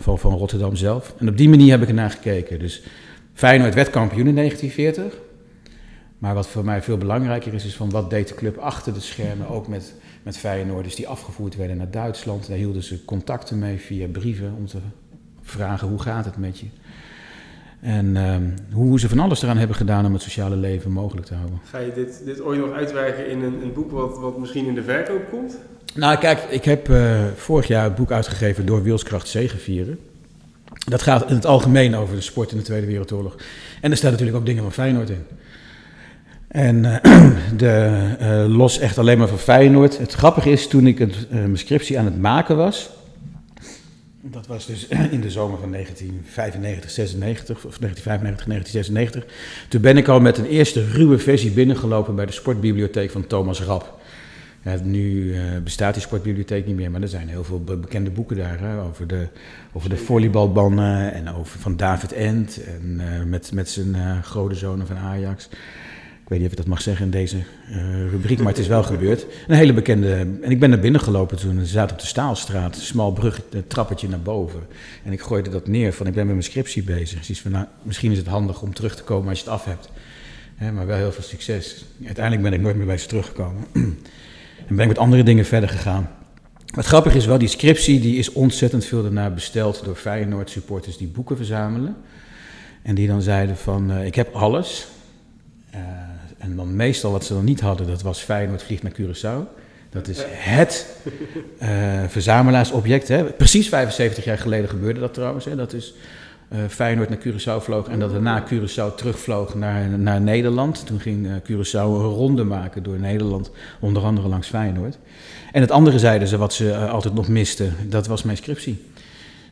van, van Rotterdam zelf. En op die manier heb ik ernaar gekeken. Dus Feyenoord werd kampioen in 1940. Maar wat voor mij veel belangrijker is, is van wat deed de club achter de schermen, ook met met Feyenoorders die afgevoerd werden naar Duitsland. Daar hielden ze contacten mee via brieven om te vragen hoe gaat het met je. En uh, hoe ze van alles eraan hebben gedaan om het sociale leven mogelijk te houden. Ga je dit, dit ooit nog uitwerken in een, een boek wat, wat misschien in de verkoop komt? Nou kijk, ik heb uh, vorig jaar het boek uitgegeven door Wilskracht Zegevieren. Dat gaat in het algemeen over de sport in de Tweede Wereldoorlog. En er staan natuurlijk ook dingen van Feyenoord in. En uh, *clears throat* de, uh, los echt alleen maar van Feyenoord. Het grappige is, toen ik het, mijn scriptie aan het maken was... Dat was dus *clears throat* in de zomer van 1995, 96, of 1995, 1996. Toen ben ik al met een eerste ruwe versie binnengelopen bij de sportbibliotheek van Thomas Rap. Nu bestaat die sportbibliotheek niet meer, maar er zijn heel veel bekende boeken daar. Over, de, over de volleybalbannen en over van David Ent. En met, met zijn grote zonen van Ajax. Ik weet niet of ik dat mag zeggen in deze uh, rubriek, maar het is wel gebeurd. Een hele bekende. En ik ben naar binnen gelopen toen. Ze zaten op de Staalstraat, een smal brug, een trappetje naar boven. En ik gooide dat neer van: ik ben met mijn scriptie bezig. Van: nou, misschien is het handig om terug te komen als je het af hebt. maar wel heel veel succes. Uiteindelijk ben ik nooit meer bij ze teruggekomen. *clears throat* en ben ik met andere dingen verder gegaan. Wat grappig is wel, die scriptie die is ontzettend veel daarna besteld door Feyenoord supporters die boeken verzamelen. En die dan zeiden van, uh, ik heb alles. En dan meestal wat ze dan niet hadden, dat was Feyenoord vliegt naar Curaçao. Dat is het uh, verzamelaarsobject. Hè. Precies 75 jaar geleden gebeurde dat trouwens. Hè. Dat is uh, Feyenoord naar Curaçao vloog en dat daarna Curaçao terugvloog naar, naar Nederland. Toen ging uh, Curaçao een ronde maken door Nederland, onder andere langs Feyenoord. En het andere zeiden ze, wat ze altijd nog misten, dat was mijn scriptie.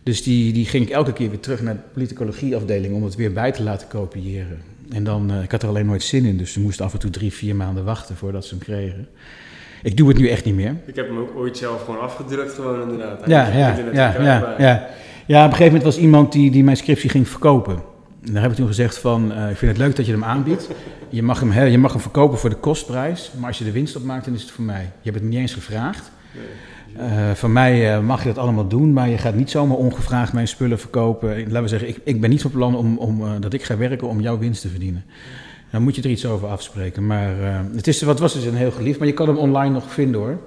Dus die, die ging ik elke keer weer terug naar de politicologie-afdeling om het weer bij te laten kopiëren. En dan, uh, ik had er alleen nooit zin in, dus ze moesten af en toe drie, vier maanden wachten voordat ze hem kregen. Ik doe het nu echt niet meer. Ik heb hem ook ooit zelf gewoon afgedrukt, gewoon inderdaad. Ja, ja, ja, ja, ja, ja. op een gegeven moment was iemand die, die mijn scriptie ging verkopen. En daar heb ik toen gezegd van, uh, ik vind het leuk dat je hem aanbiedt. Je mag hem, hè, je mag hem verkopen voor de kostprijs, maar als je de winst opmaakt, dan is het voor mij. Je hebt het niet eens gevraagd. Nee. Uh, van mij uh, mag je dat allemaal doen, maar je gaat niet zomaar ongevraagd mijn spullen verkopen. Laten we zeggen, ik, ik ben niet van plan om, om, uh, dat ik ga werken om jouw winst te verdienen. Dan moet je er iets over afspreken. Maar het is, wat was dus een heel geliefd, maar je kan hem online nog vinden hoor.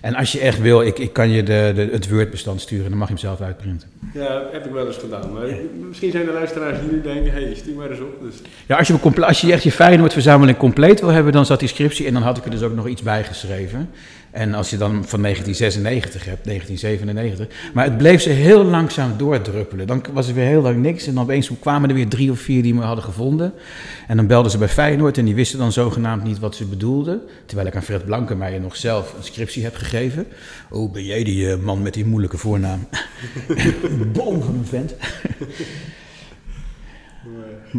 En als je echt wil, ik, ik kan je de, de, het Word-bestand sturen, dan mag je hem zelf uitprinten. Ja, heb ik wel eens gedaan. Maar misschien zijn er luisteraars die nu denken, hé, hey, stuur maar eens op. Dus. Ja, als je, als je echt je Feyenoord-verzameling compleet wil hebben, dan zat die scriptie en dan had ik er dus ook nog iets bij geschreven. En als je dan van 1996 hebt, 1997. Maar het bleef ze heel langzaam doordruppelen. Dan was er weer heel lang niks. En dan opeens kwamen er weer drie of vier die me hadden gevonden. En dan belden ze bij Feyenoord en die wisten dan zogenaamd niet wat ze bedoelden. Terwijl ik aan Fred Blankenmeijer nog zelf een scriptie heb gegeven. Oh, ben jij die uh, man met die moeilijke voornaam? *laughs* Boom van een vent.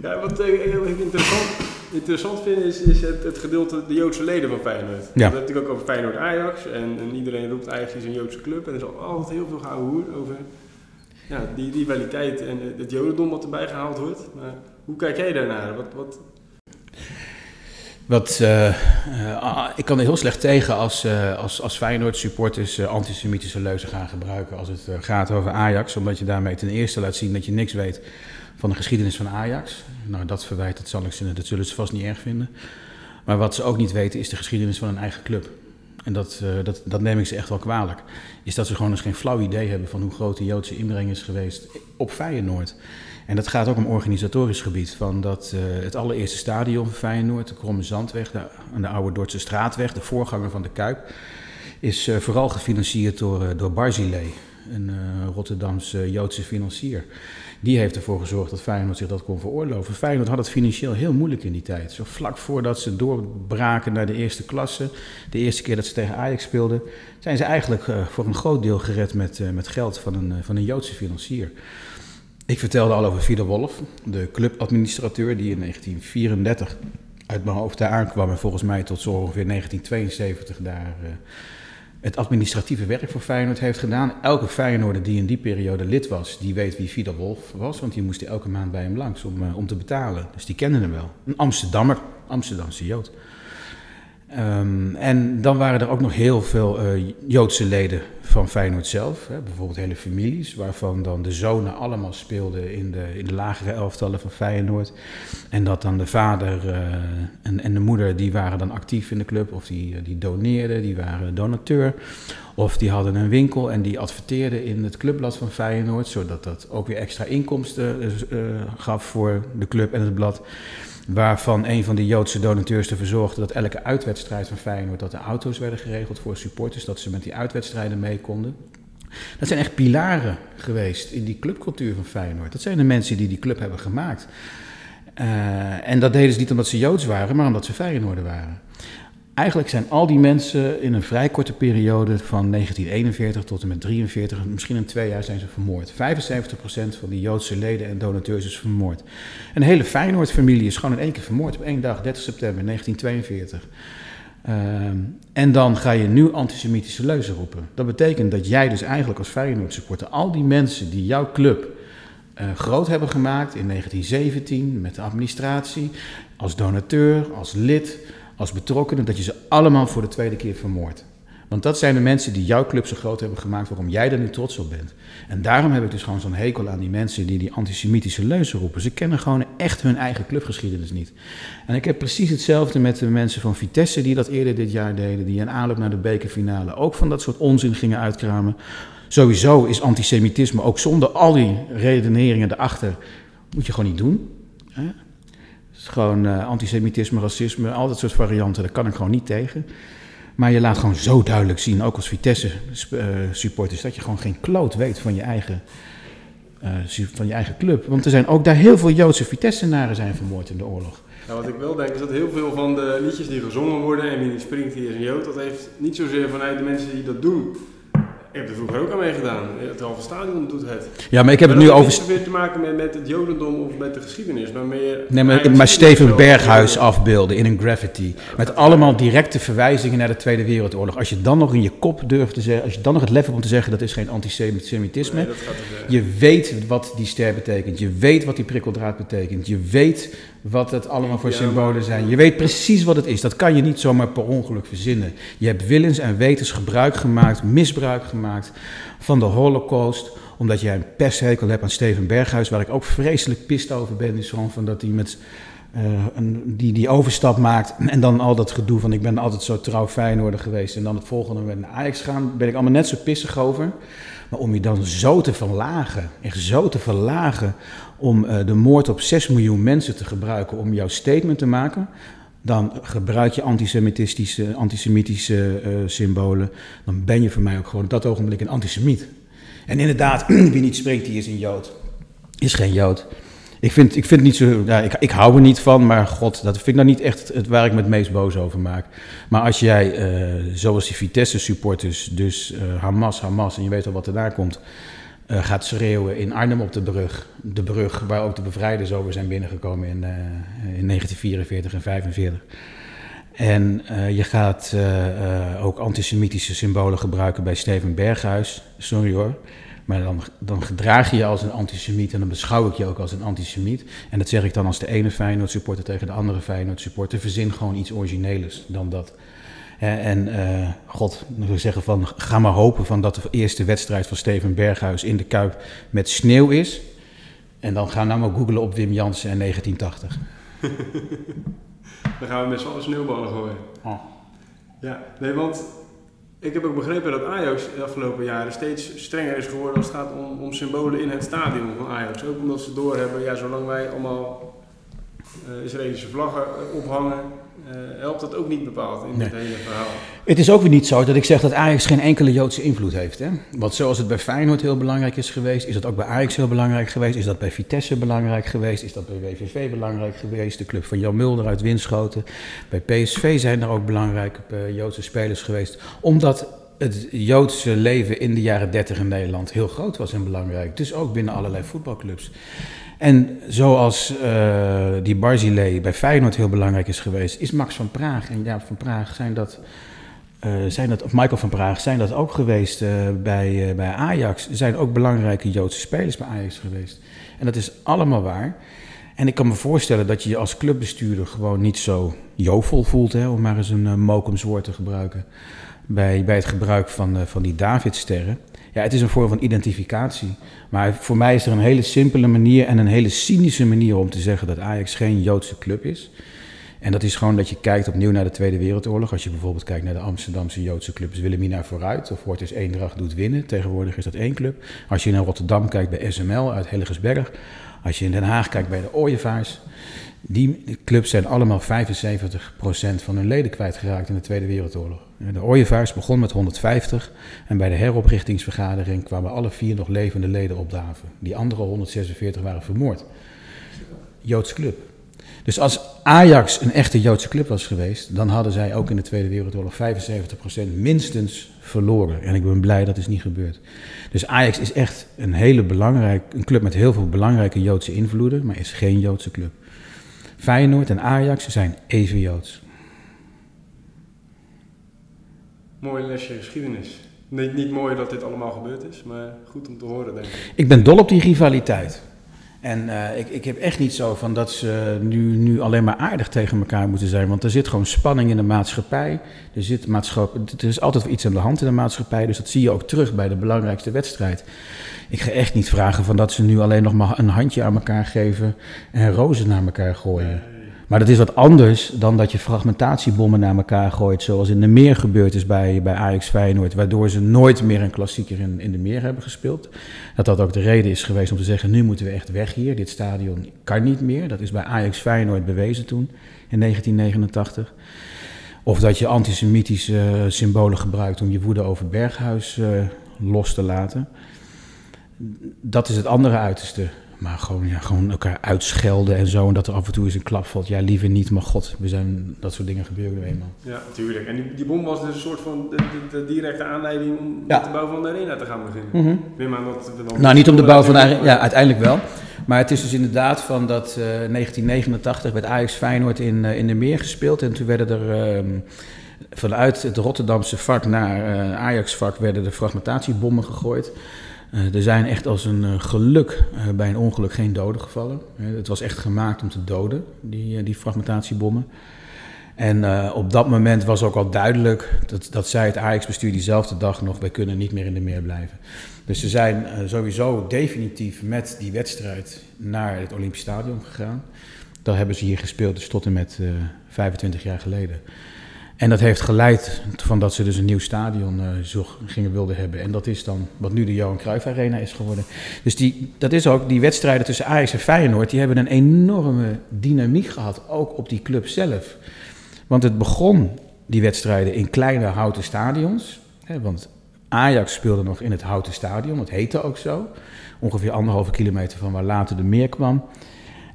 Ja, wat, uh, wat ik interessant, interessant vind is, is het, het, gedeelte de Joodse leden van Feyenoord. Ja. We hebben natuurlijk ook over Feyenoord Ajax en, en, iedereen roept Ajax is een Joodse club. En er is altijd heel veel gehouden over ja, die rivaliteit en het Jodendom wat erbij gehaald wordt. Maar hoe kijk jij daarnaar? Wat, wat... Wat, uh, uh, ik kan er heel slecht tegen als, uh, als, als Feyenoord supporters antisemitische leuzen gaan gebruiken als het gaat over Ajax. Omdat je daarmee ten eerste laat zien dat je niks weet van de geschiedenis van Ajax. Nou, dat verwijt, dat, zal ik ze, dat zullen ze vast niet erg vinden. Maar wat ze ook niet weten is de geschiedenis van hun eigen club. En dat, uh, dat, dat neem ik ze echt wel kwalijk. Is dat ze gewoon eens geen flauw idee hebben van hoe groot de Joodse inbreng is geweest op Feyenoord. En dat gaat ook om organisatorisch gebied. Van dat uh, het allereerste stadion van Feyenoord, de Kromme Zandweg, de, de Oude Dordtse Straatweg, de voorganger van de Kuip, is uh, vooral gefinancierd door, door een Rotterdamse Joodse financier. Die heeft ervoor gezorgd dat Feyenoord zich dat kon veroorloven. Feyenoord had het financieel heel moeilijk in die tijd. Zo vlak voordat ze doorbraken naar de eerste klasse, de eerste keer dat ze tegen Ajax speelden, zijn ze eigenlijk uh, voor een groot deel gered met, uh, met geld van een, uh, van een Joodse financier. Ik vertelde al over Vida Wolf, de clubadministrateur die in 1934 uit mijn hoofd daar aankwam en volgens mij tot zo ongeveer 1972 daar het administratieve werk voor Feyenoord heeft gedaan. Elke Feyenoorder die in die periode lid was, die weet wie Vida Wolf was, want die moest elke maand bij hem langs om, uh, om te betalen. Dus die kenden hem wel. Een Amsterdammer, Amsterdamse Jood. Um, en dan waren er ook nog heel veel uh, Joodse leden van Feyenoord zelf. Hè. Bijvoorbeeld hele families, waarvan dan de zonen allemaal speelden in de, in de lagere elftallen van Feyenoord. En dat dan de vader uh, en, en de moeder, die waren dan actief in de club. Of die, die doneerden, die waren donateur. Of die hadden een winkel en die adverteerden in het clubblad van Feyenoord. Zodat dat ook weer extra inkomsten uh, gaf voor de club en het blad waarvan een van de Joodse donateurs ervoor zorgde dat elke uitwedstrijd van Feyenoord, dat de auto's werden geregeld voor supporters, dat ze met die uitwedstrijden mee konden. Dat zijn echt pilaren geweest in die clubcultuur van Feyenoord. Dat zijn de mensen die die club hebben gemaakt. Uh, en dat deden ze niet omdat ze Joods waren, maar omdat ze Feyenoorder waren. Eigenlijk zijn al die mensen in een vrij korte periode van 1941 tot en met 43, misschien in twee jaar zijn ze vermoord. 75% van die Joodse leden en donateurs is vermoord. Een hele Feyenoord-familie is gewoon in één keer vermoord op één dag, 30 september 1942. Uh, en dan ga je nu antisemitische leuzen roepen. Dat betekent dat jij dus eigenlijk als Feyenoord-supporter al die mensen die jouw club uh, groot hebben gemaakt in 1917 met de administratie, als donateur, als lid als betrokkenen, dat je ze allemaal voor de tweede keer vermoordt. Want dat zijn de mensen die jouw club zo groot hebben gemaakt, waarom jij er nu trots op bent. En daarom heb ik dus gewoon zo'n hekel aan die mensen die die antisemitische leuzen roepen. Ze kennen gewoon echt hun eigen clubgeschiedenis niet. En ik heb precies hetzelfde met de mensen van Vitesse die dat eerder dit jaar deden, die in aanloop naar de bekerfinale ook van dat soort onzin gingen uitkramen. Sowieso is antisemitisme ook zonder al die redeneringen erachter, moet je gewoon niet doen. Is gewoon uh, antisemitisme, racisme, al dat soort varianten. Daar kan ik gewoon niet tegen. Maar je laat gewoon zo duidelijk zien, ook als Vitesse-supporters, dat je gewoon geen kloot weet van je eigen, uh, van je eigen club. Want er zijn ook daar heel veel Joodse Vitesse-naren zijn vermoord in de oorlog. Nou, wat ik wel denk is dat heel veel van de liedjes die gezongen worden, en wie springt hier een Jood, dat heeft niet zozeer vanuit de mensen die dat doen ik heb er vroeger ook aan meegedaan. Het halve stadion doet het. Ja, maar ik heb het nu over... Het heeft te maken met, met het jodendom of met de geschiedenis, maar meer... Nee, maar, maar Steven Berghuis afbeelden in een graffiti. Met allemaal directe verwijzingen naar de Tweede Wereldoorlog. Als je dan nog in je kop durft te zeggen, als je dan nog het lef hebt om te zeggen dat is geen antisemitisme. Nee, je weet wat die ster betekent. Je weet wat die prikkeldraad betekent. Je weet wat het allemaal voor ja, symbolen zijn. Je weet precies wat het is. Dat kan je niet zomaar per ongeluk verzinnen. Je hebt willens en wetens gebruik gemaakt, misbruik gemaakt van de Holocaust omdat jij een pesthekel hebt aan Steven Berghuis, waar ik ook vreselijk pist over ben, is gewoon van dat hij met een, die die overstap maakt en dan al dat gedoe van ik ben altijd zo trouw Feyenoorder geweest en dan het volgende moment naar Ajax gaan, ben ik allemaal net zo pissig over. Maar om je dan zo te verlagen, echt zo te verlagen, om de moord op 6 miljoen mensen te gebruiken om jouw statement te maken, dan gebruik je antisemitistische, antisemitische uh, symbolen. Dan ben je voor mij ook gewoon op dat ogenblik een antisemiet. En inderdaad, *clears throat* wie niet spreekt, die is een Jood. Is geen Jood. Ik vind, ik vind niet zo. Ja, ik, ik hou er niet van, maar god, dat vind ik nou niet echt het waar ik me het meest boos over maak. Maar als jij, uh, zoals die Vitesse-supporters, dus uh, Hamas, Hamas, en je weet al wat erna komt, uh, gaat schreeuwen in Arnhem op de brug. De brug waar ook de bevrijders over zijn binnengekomen in, uh, in 1944 en 1945. En uh, je gaat ook antisemitische symbolen gebruiken bij Steven Berghuis. Sorry hoor. Maar dan, dan gedraag je je als een antisemiet en dan beschouw ik je ook als een antisemiet. En dat zeg ik dan als de ene Feyenoord supporter tegen de andere Feyenoord supporter. Verzin gewoon iets origineels dan dat. En uh, God, we zeggen van, ga maar hopen van dat de eerste wedstrijd van Steven Berghuis in de Kuip met sneeuw is. En dan gaan we nou maar googlen op Wim Jansen en 1980. *laughs* dan gaan we met z'n allen sneeuwballen gooien. Oh. Ja, nee, want ik heb ook begrepen dat Ajax de afgelopen jaren steeds strenger is geworden als het gaat om, om symbolen in het stadion van Ajax. Ook omdat ze doorhebben, ja, zolang wij allemaal Israëlische vlaggen ophangen, uh, helpt dat ook niet bepaald in dit hele verhaal. Het is ook weer niet zo dat ik zeg dat Ajax geen enkele Joodse invloed heeft. Hè? Want zoals het bij Feyenoord heel belangrijk is geweest, is dat ook bij Ajax heel belangrijk geweest. Is dat bij Vitesse belangrijk geweest, is dat bij WVV belangrijk geweest. De club van Jan Mulder uit Winschoten. Bij PSV zijn er ook belangrijke Joodse spelers geweest. Omdat het Joodse leven in de jaren 30 in Nederland heel groot was en belangrijk. Dus ook binnen allerlei voetbalclubs. En zoals uh, die Barzilei bij Feyenoord heel belangrijk is geweest, is Max van Praag en Jaap van Praag zijn dat, uh, zijn dat of Michael van Praag zijn dat ook geweest uh, bij, bij Ajax. Zijn ook belangrijke Joodse spelers bij Ajax geweest. En dat is allemaal waar. En ik kan me voorstellen dat je je als clubbestuurder gewoon niet zo jovel voelt, hè, om maar eens een uh, Mokums woord te gebruiken, bij, bij het gebruik van, van die Davidsterren. Ja, het is een vorm van identificatie. Maar voor mij is er een hele simpele manier en een hele cynische manier om te zeggen dat Ajax geen Joodse club is. En dat is gewoon dat je kijkt opnieuw naar de Tweede Wereldoorlog. Als je bijvoorbeeld kijkt naar de Amsterdamse Joodse clubs Wilhelmina vooruit of Fortis Eendracht doet winnen. Tegenwoordig is dat één club. Als je naar Rotterdam kijkt bij SML uit Hellegersberg. Als je in Den Haag kijkt bij de Ooievaars. Die clubs zijn allemaal 75% van hun leden kwijtgeraakt in de Tweede Wereldoorlog. De Ooievaars begon met 150 en bij de heroprichtingsvergadering kwamen alle vier nog levende leden opdaven. Die andere 146 waren vermoord. Joodse club. Dus als Ajax een echte Joodse club was geweest, dan hadden zij ook in de Tweede Wereldoorlog 75% minstens verloren. En ik ben blij dat is niet gebeurd. Dus Ajax is echt een hele belangrijke, een club met heel veel belangrijke Joodse invloeden, maar is geen Joodse club. Feyenoord en Ajax zijn even Joods. Mooi lesje geschiedenis. Niet, niet mooi dat dit allemaal gebeurd is, maar goed om te horen, denk ik. Ik ben dol op die rivaliteit. En uh, ik, ik heb echt niet zo van dat ze nu, nu alleen maar aardig tegen elkaar moeten zijn. Want er zit gewoon spanning in de maatschappij. Er, zit maatschappij, er is altijd iets aan de hand in de maatschappij. Dus dat zie je ook terug bij de belangrijkste wedstrijd. Ik ga echt niet vragen van dat ze nu alleen nog maar een handje aan elkaar geven en rozen naar elkaar gooien. Maar dat is wat anders dan dat je fragmentatiebommen naar elkaar gooit, zoals in de meer gebeurd is bij, bij Ajax Feyenoord, waardoor ze nooit meer een klassieker in, in de meer hebben gespeeld. Dat dat ook de reden is geweest om te zeggen, nu moeten we echt weg hier, dit stadion kan niet meer. Dat is bij Ajax Feyenoord bewezen toen, in 1989. Of dat je antisemitische symbolen gebruikt om je woede over Berghuis uh, los te laten. Dat is het andere uiterste. Maar gewoon, ja, gewoon elkaar uitschelden en zo. En dat er af en toe eens een klap valt. Ja, liever niet, maar god, we zijn, dat soort dingen gebeuren nu eenmaal. Ja, natuurlijk. En die, die bom was dus een soort van de, de, de directe aanleiding om ja. de bouw van de arena te gaan beginnen. Mm -hmm. dat dan nou, niet om de bouw van de arena, ja, uiteindelijk wel. Maar het is dus inderdaad van dat uh, 1989 werd Ajax Feyenoord in, uh, in de meer gespeeld. En toen werden er... Uh, vanuit het Rotterdamse vak naar uh, Ajax-vak werden de fragmentatiebommen gegooid. Uh, er zijn echt als een uh, geluk uh, bij een ongeluk geen doden gevallen. het was echt gemaakt om te doden, die, die fragmentatiebommen. En op dat moment was ook al duidelijk dat, dat zij het Ajax-bestuur diezelfde dag nog, wij kunnen niet meer in de meer blijven. Dus ze zijn sowieso definitief met die wedstrijd naar het Olympisch Stadion gegaan. Daar hebben ze hier gespeeld, dus tot en met 25 jaar geleden. En dat heeft geleid van dat ze dus een nieuw stadion uh, gingen wilden hebben. En dat is dan wat nu de Johan Cruijff Arena is geworden. Dus die, dat is ook, die wedstrijden tussen Ajax en Feyenoord, die hebben een enorme dynamiek gehad, ook op die club zelf. Want het begon, die wedstrijden, in kleine houten stadions. Hè, want Ajax speelde nog in het houten stadion, dat heette ook zo. Ongeveer anderhalve kilometer van waar later de meer kwam.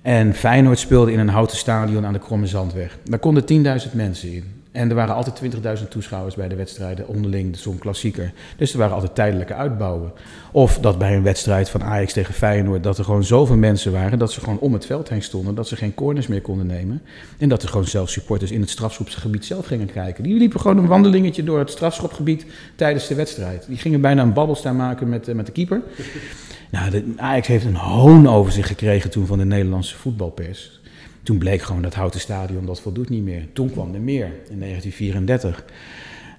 En Feyenoord speelde in een houten stadion aan de Kromme Zandweg. Daar konden 10.000 mensen in. En er waren altijd 20.000 toeschouwers bij de wedstrijden, onderling, zo'n klassieker. Dus er waren altijd tijdelijke uitbouwen. Of dat bij een wedstrijd van Ajax tegen Feyenoord, dat er gewoon zoveel mensen waren, dat ze gewoon om het veld heen stonden, dat ze geen corners meer konden nemen. En dat er gewoon zelfs supporters in het strafschopgebied zelf gingen kijken. Die liepen gewoon een wandelingetje door het strafschopgebied tijdens de wedstrijd. Die gingen bijna een babbel staan maken met, eh, met de keeper. Nou, de, Ajax heeft een hoon over zich gekregen toen van de Nederlandse voetbalpers. Toen bleek gewoon dat houten stadion dat voldoet niet meer. Toen kwam er meer in 1934.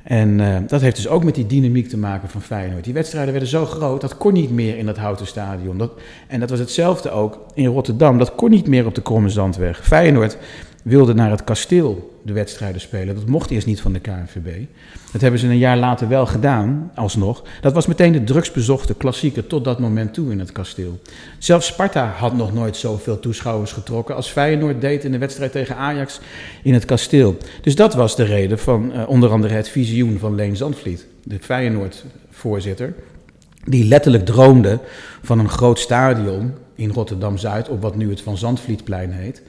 En uh, dat heeft dus ook met die dynamiek te maken van Feyenoord. Die wedstrijden werden zo groot, dat kon niet meer in dat houten stadion. Dat, en dat was hetzelfde ook in Rotterdam. Dat kon niet meer op de Kromme Zandweg. Feyenoord wilde naar het kasteel de wedstrijden spelen. Dat mocht eerst niet van de KNVB. Dat hebben ze een jaar later wel gedaan, alsnog. Dat was meteen de drugsbezochte klassieker tot dat moment toe in het kasteel. Zelfs Sparta had nog nooit zoveel toeschouwers getrokken als Feyenoord deed in de wedstrijd tegen Ajax in het kasteel. Dus dat was de reden van uh, onder andere het visioen van Leen Zandvliet, de Feyenoord-voorzitter. Die letterlijk droomde van een groot stadion in Rotterdam-Zuid, op wat nu het Van Zandvlietplein heet.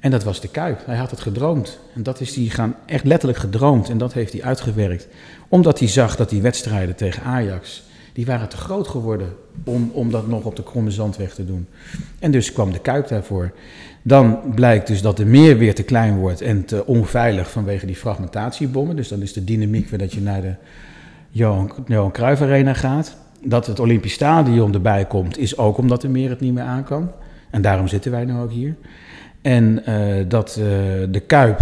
En dat was de Kuip. Hij had het gedroomd. En dat is hij gaan echt letterlijk gedroomd. En dat heeft hij uitgewerkt. Omdat hij zag dat die wedstrijden tegen Ajax, die waren te groot geworden om, om dat nog op de kromme zandweg te doen. En dus kwam de Kuip daarvoor. Dan blijkt dus dat de meer weer te klein wordt en te onveilig vanwege die fragmentatiebommen. Dus dan is de dynamiek weer dat je naar de Johan, Johan Cruijff Arena gaat. Dat het Olympisch Stadion erbij komt, is ook omdat de meer het niet meer aan kan. En daarom zitten wij nu ook hier. En uh, dat uh, de Kuip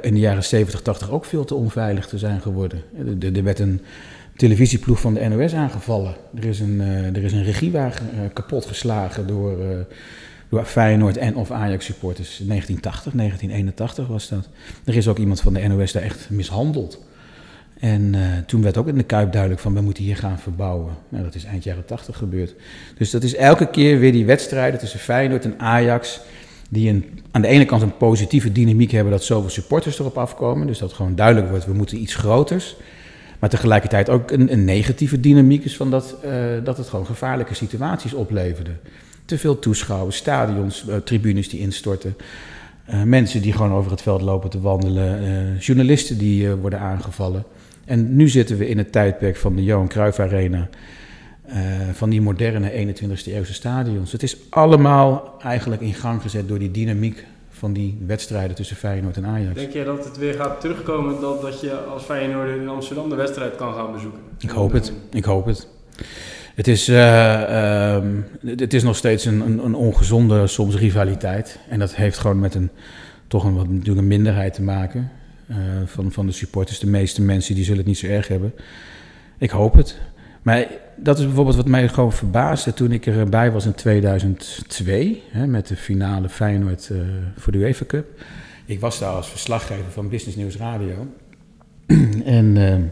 in de jaren 70, 80 ook veel te onveilig te zijn geworden. Er werd een televisieploeg van de NOS aangevallen. Er is een, uh, er is een regiewagen kapot geslagen door, door Feyenoord en of Ajax supporters. 1980, 1981 was dat. Er is ook iemand van de NOS daar echt mishandeld. En toen werd ook in de Kuip duidelijk van we moeten hier gaan verbouwen. Nou, dat is eind jaren 80 gebeurd. Dus dat is elke keer weer die wedstrijden tussen Feyenoord en Ajax die een, aan de ene kant een positieve dynamiek hebben dat zoveel supporters erop afkomen. Dus dat gewoon duidelijk wordt, we moeten iets groters. Maar tegelijkertijd ook een, een negatieve dynamiek is van dat, uh, dat het gewoon gevaarlijke situaties opleverde. Te veel toeschouwers, stadions, uh, tribunes die instorten. Uh, mensen die gewoon over het veld lopen te wandelen. journalisten die worden aangevallen. En nu zitten we in het tijdperk van de Johan Cruijff Arena. Uh, van die moderne 21ste eeuwse stadions. Het is allemaal eigenlijk in gang gezet door die dynamiek van die wedstrijden tussen Feyenoord en Ajax. Denk jij dat het weer gaat terugkomen dat, dat je als Feyenoord in Amsterdam de wedstrijd kan gaan bezoeken? Ik hoop het, ik hoop het. Het is, uh, um, het is nog steeds een, een, een, ongezonde soms rivaliteit. En dat heeft gewoon met een, toch een, wat, natuurlijk een minderheid te maken uh, van, van de supporters. De meeste mensen die zullen het niet zo erg hebben. Ik hoop het. Maar dat is bijvoorbeeld wat mij gewoon verbaasde toen ik erbij was in 2002, hè, met de finale Feyenoord uh, voor de UEFA Cup. Ik was daar als verslaggever van Business News Radio. *clears throat* en uh, in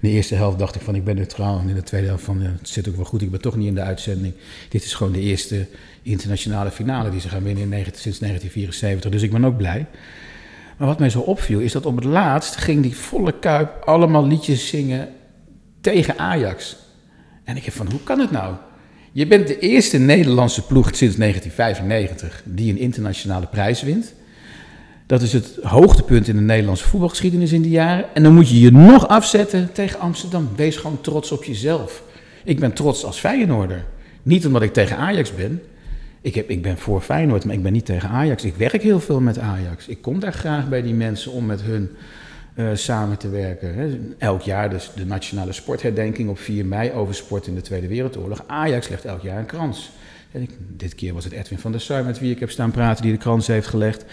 de eerste helft dacht ik van ik ben neutraal. En in de tweede helft van het zit ook wel goed, ik ben toch niet in de uitzending. Dit is gewoon de eerste internationale finale die ze gaan winnen in 19, sinds 1974. Dus ik ben ook blij. Maar wat mij zo opviel is dat op het laatst ging die volle kuip allemaal liedjes zingen tegen Ajax. En ik heb van, hoe kan het nou? Je bent de eerste Nederlandse ploeg sinds 1995 die een internationale prijs wint. Dat is het hoogtepunt in de Nederlandse voetbalgeschiedenis in die jaren. En dan moet je je nog afzetten tegen Amsterdam. Wees gewoon trots op jezelf. Ik ben trots als Feyenoorder. Niet omdat ik tegen Ajax ben. Ik, heb, ik ben voor Feyenoord, maar ik ben niet tegen Ajax. Ik werk heel veel met Ajax. Ik kom daar graag bij die mensen om met hun uh, samen te werken. Hè. Elk jaar dus de nationale sportherdenking op 4 mei over sport in de Tweede Wereldoorlog. Ajax legt elk jaar een krans. En dit keer was het Edwin van der Sar met wie ik heb staan praten die de krans heeft gelegd.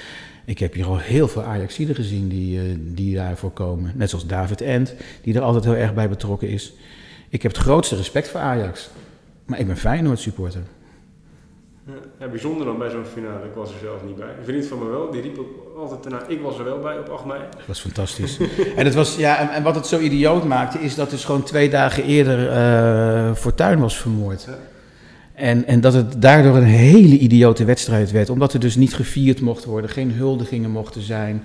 Ik heb hier al heel veel Ajaxiden gezien die, uh, die daarvoor komen. Net zoals David End, die er altijd heel erg bij betrokken is. Ik heb het grootste respect voor Ajax. Maar ik ben Feyenoord supporter. Ja, bijzonder dan bij zo'n finale. Ik was er zelf niet bij. Een vriend van me wel, die riep ook altijd daarna, ik was er wel bij op 8 mei. Dat was fantastisch. *laughs* en, het was, ja, en, en, wat het zo idioot maakte, is dat dus gewoon twee dagen eerder uh, Fortuin was vermoord. Ja. En, en dat het daardoor een hele idiote wedstrijd werd. Omdat er dus niet gevierd mocht worden, geen huldigingen mochten zijn.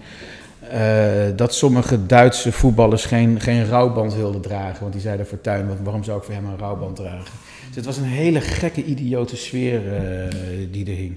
Uh, dat sommige Duitse voetballers geen, geen rouwband wilden dragen. Want die zeiden Fortuin, waarom zou ik voor hem een rouwband dragen? Dus het was een hele gekke, idiote sfeer uh, die er hing.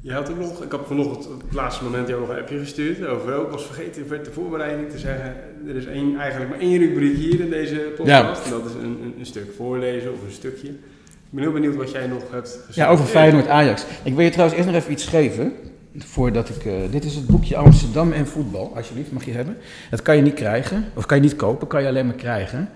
Je had ook nog, ik heb vanochtend op het laatste moment jou nog een appje gestuurd over, ik was vergeten voor de voorbereiding te zeggen, er is één, eigenlijk maar één rubriek hier in deze podcast. Ja. En dat is een, een, een, stuk voorlezen of een stukje. Ik ben heel benieuwd wat jij nog hebt gezegd. Ja, over Feyenoord-Ajax. Ik wil je trouwens eerst nog even iets geven. Voordat ik, uh, dit is het boekje Amsterdam en voetbal, alsjeblieft, mag je hebben. Dat kan je niet krijgen, of kan je niet kopen, kan je alleen maar krijgen.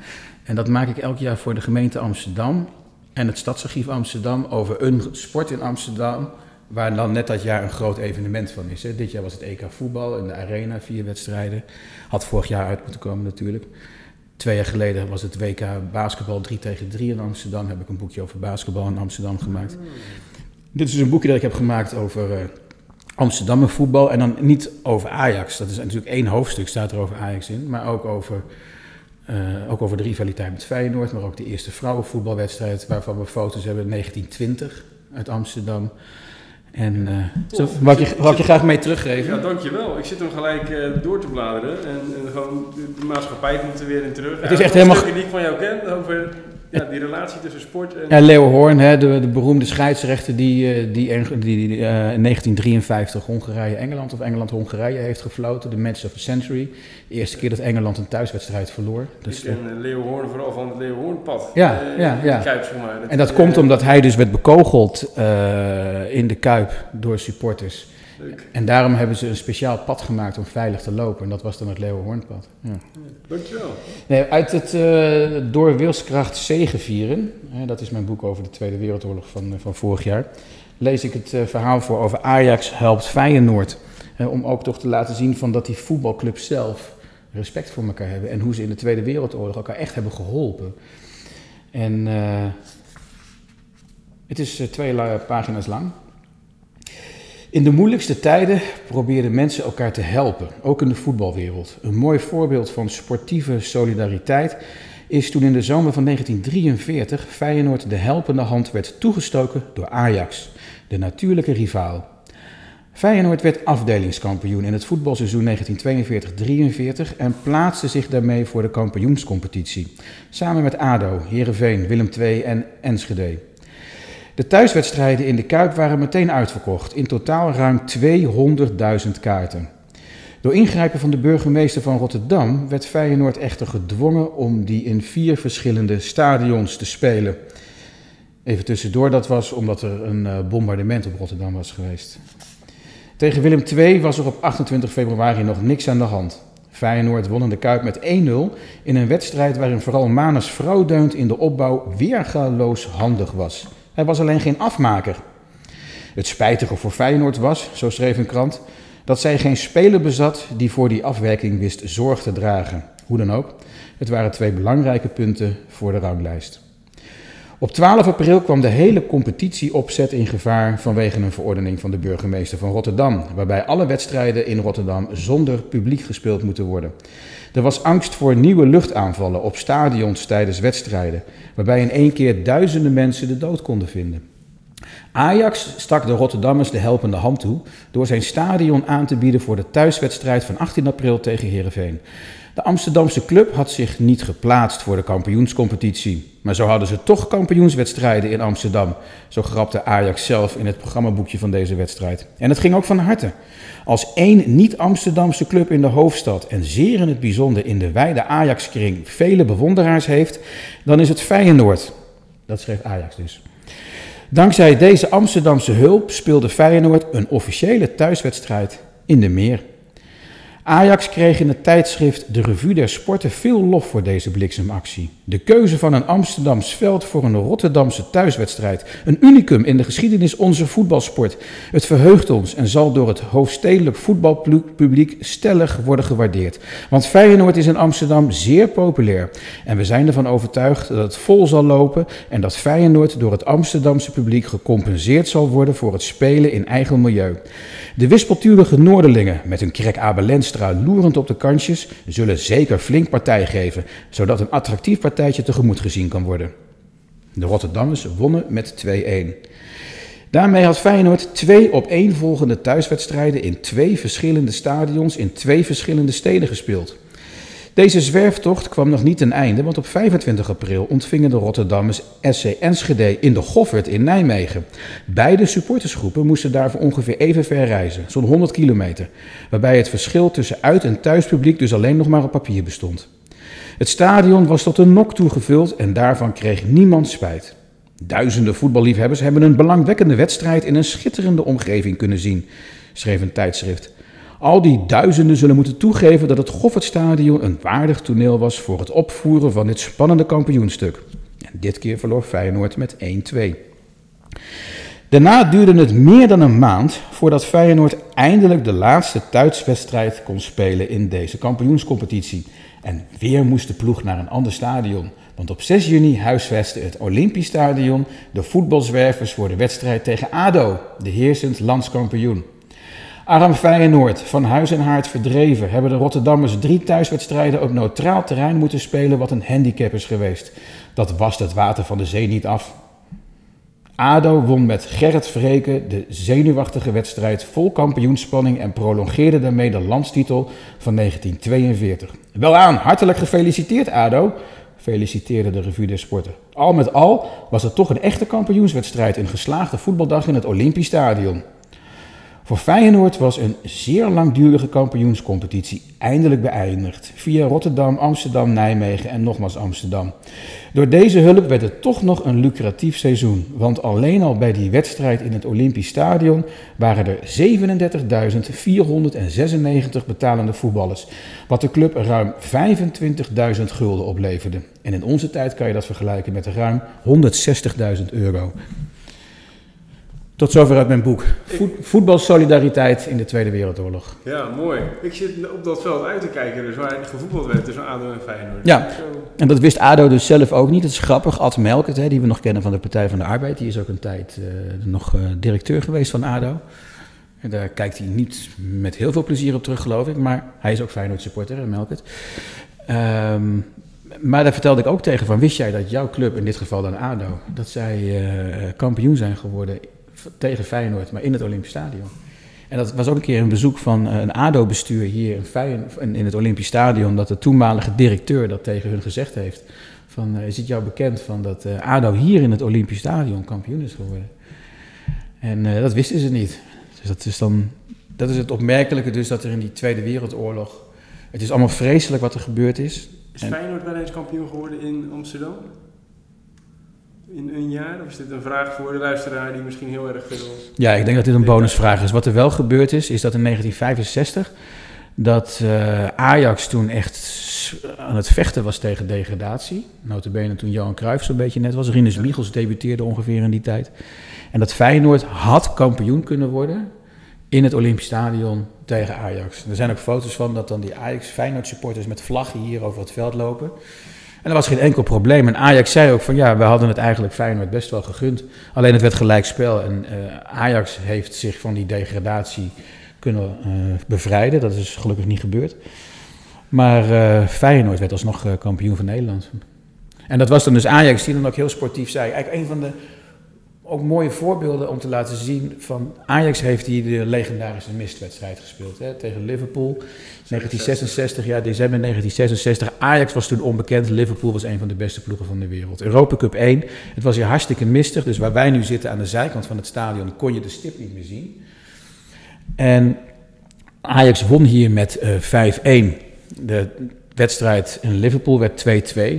En dat maak ik elk jaar voor de gemeente Amsterdam en het Stadsarchief Amsterdam over een sport in Amsterdam. Waar dan net dat jaar een groot evenement van is. Hè. Dit jaar was het EK voetbal in de arena, vier wedstrijden. Had vorig jaar uit moeten komen natuurlijk. Twee jaar geleden was het WK basketbal 3 tegen 3 in Amsterdam. Heb ik een boekje over basketbal in Amsterdam gemaakt. Dit is een boekje dat ik heb gemaakt over uh, Amsterdam en voetbal. En dan niet over Ajax. Dat is natuurlijk één hoofdstuk staat er over Ajax in. Maar ook over uh, ook over de rivaliteit met Feyenoord, maar ook de eerste vrouwenvoetbalwedstrijd waarvan we foto's hebben in 1920 uit Amsterdam. En uh, zo, wou, ik je, wou ik je graag mee teruggeven. Ja, dankjewel. Ik zit hem gelijk uh, door te bladeren en, en gewoon de, de, maatschappij komt er weer in terug. Het is echt helemaal... die ik van jou ken over ja, die relatie tussen sport en... Ja, Leo Hoorn, hè, de, de beroemde scheidsrechter die, eh, die, die, die uh, in 1953 Hongarije-Engeland of Engeland-Hongarije heeft gefloten. De match of the century. De eerste keer dat Engeland een thuiswedstrijd verloor. Dus Ik ken Leo Hoorn vooral van het Leo Hoornpad. Ja, uh, ja, ja. Kuip, zeg maar. Dat en dat komt omdat hij dus werd bekogeld in de Kuip door supporters. En daarom hebben ze een speciaal pad gemaakt om veilig te lopen. En dat was dan het Leeuwenhoornpad. Ja. Dankjewel. Nee, uit het uh, Door wilskracht zegevieren, hè, dat is mijn boek over de Tweede Wereldoorlog van, uh, van vorig jaar, lees ik het uh, verhaal voor over Ajax helpt Feyenoord. om ook toch te laten zien van dat die voetbalclub zelf respect voor elkaar hebben. En hoe ze in de Tweede Wereldoorlog elkaar echt hebben geholpen. En het is twee pagina's lang. In de moeilijkste tijden probeerden mensen elkaar te helpen, ook in de voetbalwereld. Een mooi voorbeeld van sportieve solidariteit is toen in de zomer van 1943 Feyenoord de helpende hand werd toegestoken door Ajax, de natuurlijke rivaal. Feyenoord werd afdelingskampioen in het voetbalseizoen 1942-43 en plaatste zich daarmee voor de kampioenscompetitie, samen met ADO, Heerenveen, Willem II en Enschede. De thuiswedstrijden in de Kuip waren meteen uitverkocht, in totaal ruim 200.000 kaarten. Door ingrijpen van de burgemeester van Rotterdam werd Feyenoord echter gedwongen om die in vier verschillende stadions te spelen. Even tussendoor, dat was omdat er een eh, bombardement op Rotterdam was geweest. Tegen Willem II was er op 28 februari nog niks aan de hand. Feyenoord won in de Kuip met 1-0 in een wedstrijd waarin vooral Manus Vrouwdeunt in de opbouw weergaloos handig was. Hij was alleen geen afmaker. Het spijtige voor Feyenoord was, zo schreef een krant, dat zij geen speler bezat die voor die afwerking wist zorg te dragen. Hoe dan ook, het waren twee belangrijke punten voor de ranglijst. Op 12 april kwam de hele competitieopzet in gevaar vanwege een verordening van de burgemeester van Rotterdam, waarbij alle wedstrijden in Rotterdam zonder publiek gespeeld moeten worden. Er was angst voor nieuwe luchtaanvallen op stadions tijdens wedstrijden, waarbij in één keer duizenden mensen de dood konden vinden. Ajax stak de Rotterdammers de helpende hand toe door zijn stadion aan te bieden voor de thuiswedstrijd van 18 april tegen Heerenveen. De Amsterdamse club had zich niet geplaatst voor de kampioenscompetitie. Maar zo hadden ze toch kampioenswedstrijden in Amsterdam. Zo grapte Ajax zelf in het programmaboekje van deze wedstrijd. En het ging ook van harte. Als één niet-Amsterdamse club in de hoofdstad en zeer in het bijzonder in de wijde Ajax-kring vele bewonderaars heeft, dan is het Feyenoord. Dat schreef Ajax dus. Dankzij deze Amsterdamse hulp speelde Feyenoord een officiële thuiswedstrijd in de meer. Ajax kreeg in het tijdschrift De Revue der Sporten veel lof voor deze bliksemactie. De keuze van een Amsterdams veld voor een Rotterdamse thuiswedstrijd. Een unicum in de geschiedenis onze voetbalsport. Het verheugt ons en zal door het hoofdstedelijk voetbalpubliek stellig worden gewaardeerd. Want Feyenoord is in Amsterdam zeer populair. En we zijn ervan overtuigd dat het vol zal lopen en dat Feyenoord door het Amsterdamse publiek gecompenseerd zal worden voor het spelen in eigen milieu. De wispelturige Noorderlingen met hun krek Loerend op de kansjes zullen zeker flink partij geven, zodat een attractief partijtje tegemoet gezien kan worden. De Rotterdammers wonnen met 2-1. Daarmee had Feyenoord twee op één volgende thuiswedstrijden in twee verschillende stadions in twee verschillende steden gespeeld. Deze zwerftocht kwam nog niet ten einde, want op 25 april ontvingen de Rotterdammers SC Enschede in de Goffert in Nijmegen. Beide supportersgroepen moesten daarvoor ongeveer even ver reizen, zo'n 100 kilometer, waarbij het verschil tussen uit- en thuispubliek dus alleen nog maar op papier bestond. Het stadion was tot een nok toegevuld en daarvan kreeg niemand spijt. Duizenden voetballiefhebbers hebben een belangwekkende wedstrijd in een schitterende omgeving kunnen zien, schreef een tijdschrift. Al die duizenden zullen moeten toegeven dat het Goffertstadion een waardig toneel was voor het opvoeren van dit spannende kampioenstuk. En dit keer verloor Feyenoord met 1-2. Daarna duurde het meer dan een maand voordat Feyenoord eindelijk de laatste thuiswedstrijd kon spelen in deze kampioenscompetitie. En weer moest de ploeg naar een ander stadion. Want op 6 juni huisvestte het Olympisch Stadion de voetbalzwervers voor de wedstrijd tegen ADO, de heersend landskampioen. Arm Feyenoord, van huis en haard verdreven, hebben de Rotterdammers drie thuiswedstrijden op neutraal terrein moeten spelen wat een handicap is geweest. Dat wast het water van de zee niet af. ADO won met Gerrit Vreken de zenuwachtige wedstrijd vol kampioenspanning en prolongeerde daarmee de landstitel van 1942. Wel aan, hartelijk gefeliciteerd ADO, feliciteerde de Revue des Sporten. Al met al was het toch een echte kampioenswedstrijd, een geslaagde voetbaldag in het Olympisch Stadion. Voor Feyenoord was een zeer langdurige kampioenscompetitie eindelijk beëindigd. Via Rotterdam, Amsterdam, Nijmegen en nogmaals Amsterdam. Door deze hulp werd het toch nog een lucratief seizoen. Want alleen al bij die wedstrijd in het Olympisch Stadion waren er 37.496 betalende voetballers. Wat de club ruim 25.000 gulden opleverde. En in onze tijd kan je dat vergelijken met ruim 160.000 euro. Tot zover uit mijn boek. voetbalsolidariteit in de Tweede Wereldoorlog. Ja, mooi. Ik zit op dat veld uit te kijken, dus waar gevoetbald werd tussen ADO en Feyenoord. Ja, en dat wist ADO dus zelf ook niet. Het is grappig. Ad Melkert, hè, die we nog kennen van de Partij van de Arbeid, die is ook een tijd uh, nog uh, directeur geweest van ADO. En daar kijkt hij niet met heel veel plezier op terug, geloof ik. Maar hij is ook Feyenoord supporter, Melkert. Um, maar daar vertelde ik ook tegen van, wist jij dat jouw club, in dit geval dan ADO, dat zij uh, kampioen zijn geworden tegen Feyenoord, maar in het Olympisch Stadion. En dat was ook een keer een bezoek van een ADO-bestuur hier in, Feyenoord, in het Olympisch Stadion, dat de toenmalige directeur dat tegen hun gezegd heeft. Van, is het jou bekend van dat ADO hier in het Olympisch Stadion kampioen is geworden? En uh, dat wisten ze niet. Dus dat is dan, dat is het opmerkelijke dus dat er in die Tweede Wereldoorlog, het is allemaal vreselijk wat er gebeurd is. Is Feyenoord wel eens kampioen geworden in Amsterdam? In een jaar? Of is dit een vraag voor de luisteraar die misschien heel erg veel... Ja, ik denk dat dit een bonusvraag is. Wat er wel gebeurd is, is dat in 1965... dat uh, Ajax toen echt aan het vechten was tegen degradatie. Notabene toen Johan Cruijff zo'n beetje net was. Rinus Michels debuteerde ongeveer in die tijd. En dat Feyenoord had kampioen kunnen worden in het Olympisch Stadion tegen Ajax. Er zijn ook foto's van dat dan die Ajax Feyenoord supporters met vlaggen hier over het veld lopen. En er was geen enkel probleem. En Ajax zei ook van ja, we hadden het eigenlijk Feyenoord best wel gegund. Alleen het werd gelijkspel. En uh, Ajax heeft zich van die degradatie kunnen uh, bevrijden. Dat is gelukkig niet gebeurd. Maar uh, Feyenoord werd alsnog kampioen van Nederland. En dat was dan dus Ajax die dan ook heel sportief zei. Eigenlijk een van de ook mooie voorbeelden om te laten zien van Ajax heeft hier de legendarische mistwedstrijd gespeeld hè, tegen Liverpool. 1966, ja, december 1966. Ajax was toen onbekend. Liverpool was een van de beste ploegen van de wereld. Europa Cup 1. Het was hier hartstikke mistig. Dus waar wij nu zitten aan de zijkant van het stadion kon je de stip niet meer zien. En Ajax won hier met uh, 5-1. De wedstrijd in Liverpool werd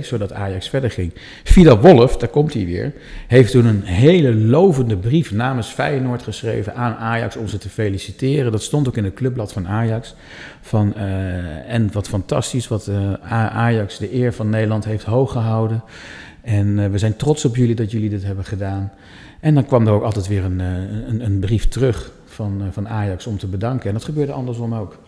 2-2, zodat Ajax verder ging. Vida Wolf, daar komt hij weer, heeft toen een hele lovende brief namens Feyenoord geschreven aan Ajax om ze te feliciteren. Dat stond ook in het clubblad van Ajax. Van, uh, en wat fantastisch, wat uh, Ajax de eer van Nederland heeft hoog gehouden. En uh, we zijn trots op jullie dat jullie dit hebben gedaan. En dan kwam er ook altijd weer een, een, een brief terug van, van Ajax om te bedanken. En dat gebeurde andersom ook.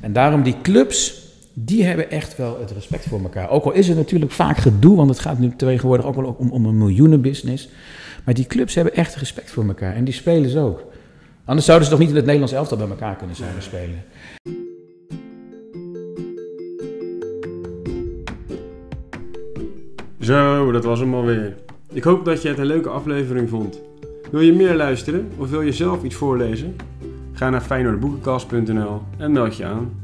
En daarom die clubs, die hebben echt wel het respect voor elkaar. Ook al is er natuurlijk vaak gedoe, want het gaat nu tegenwoordig ook wel om, om een miljoenenbusiness. Maar die clubs hebben echt respect voor elkaar en die spelen ze ook. Anders zouden ze toch niet in het Nederlands elftal bij elkaar kunnen zijn spelen. Zo, dat was hem alweer. Ik hoop dat je het een leuke aflevering vond. Wil je meer luisteren of wil je zelf iets voorlezen? Ga naar feyenoordboekenkast.nl en meld je aan.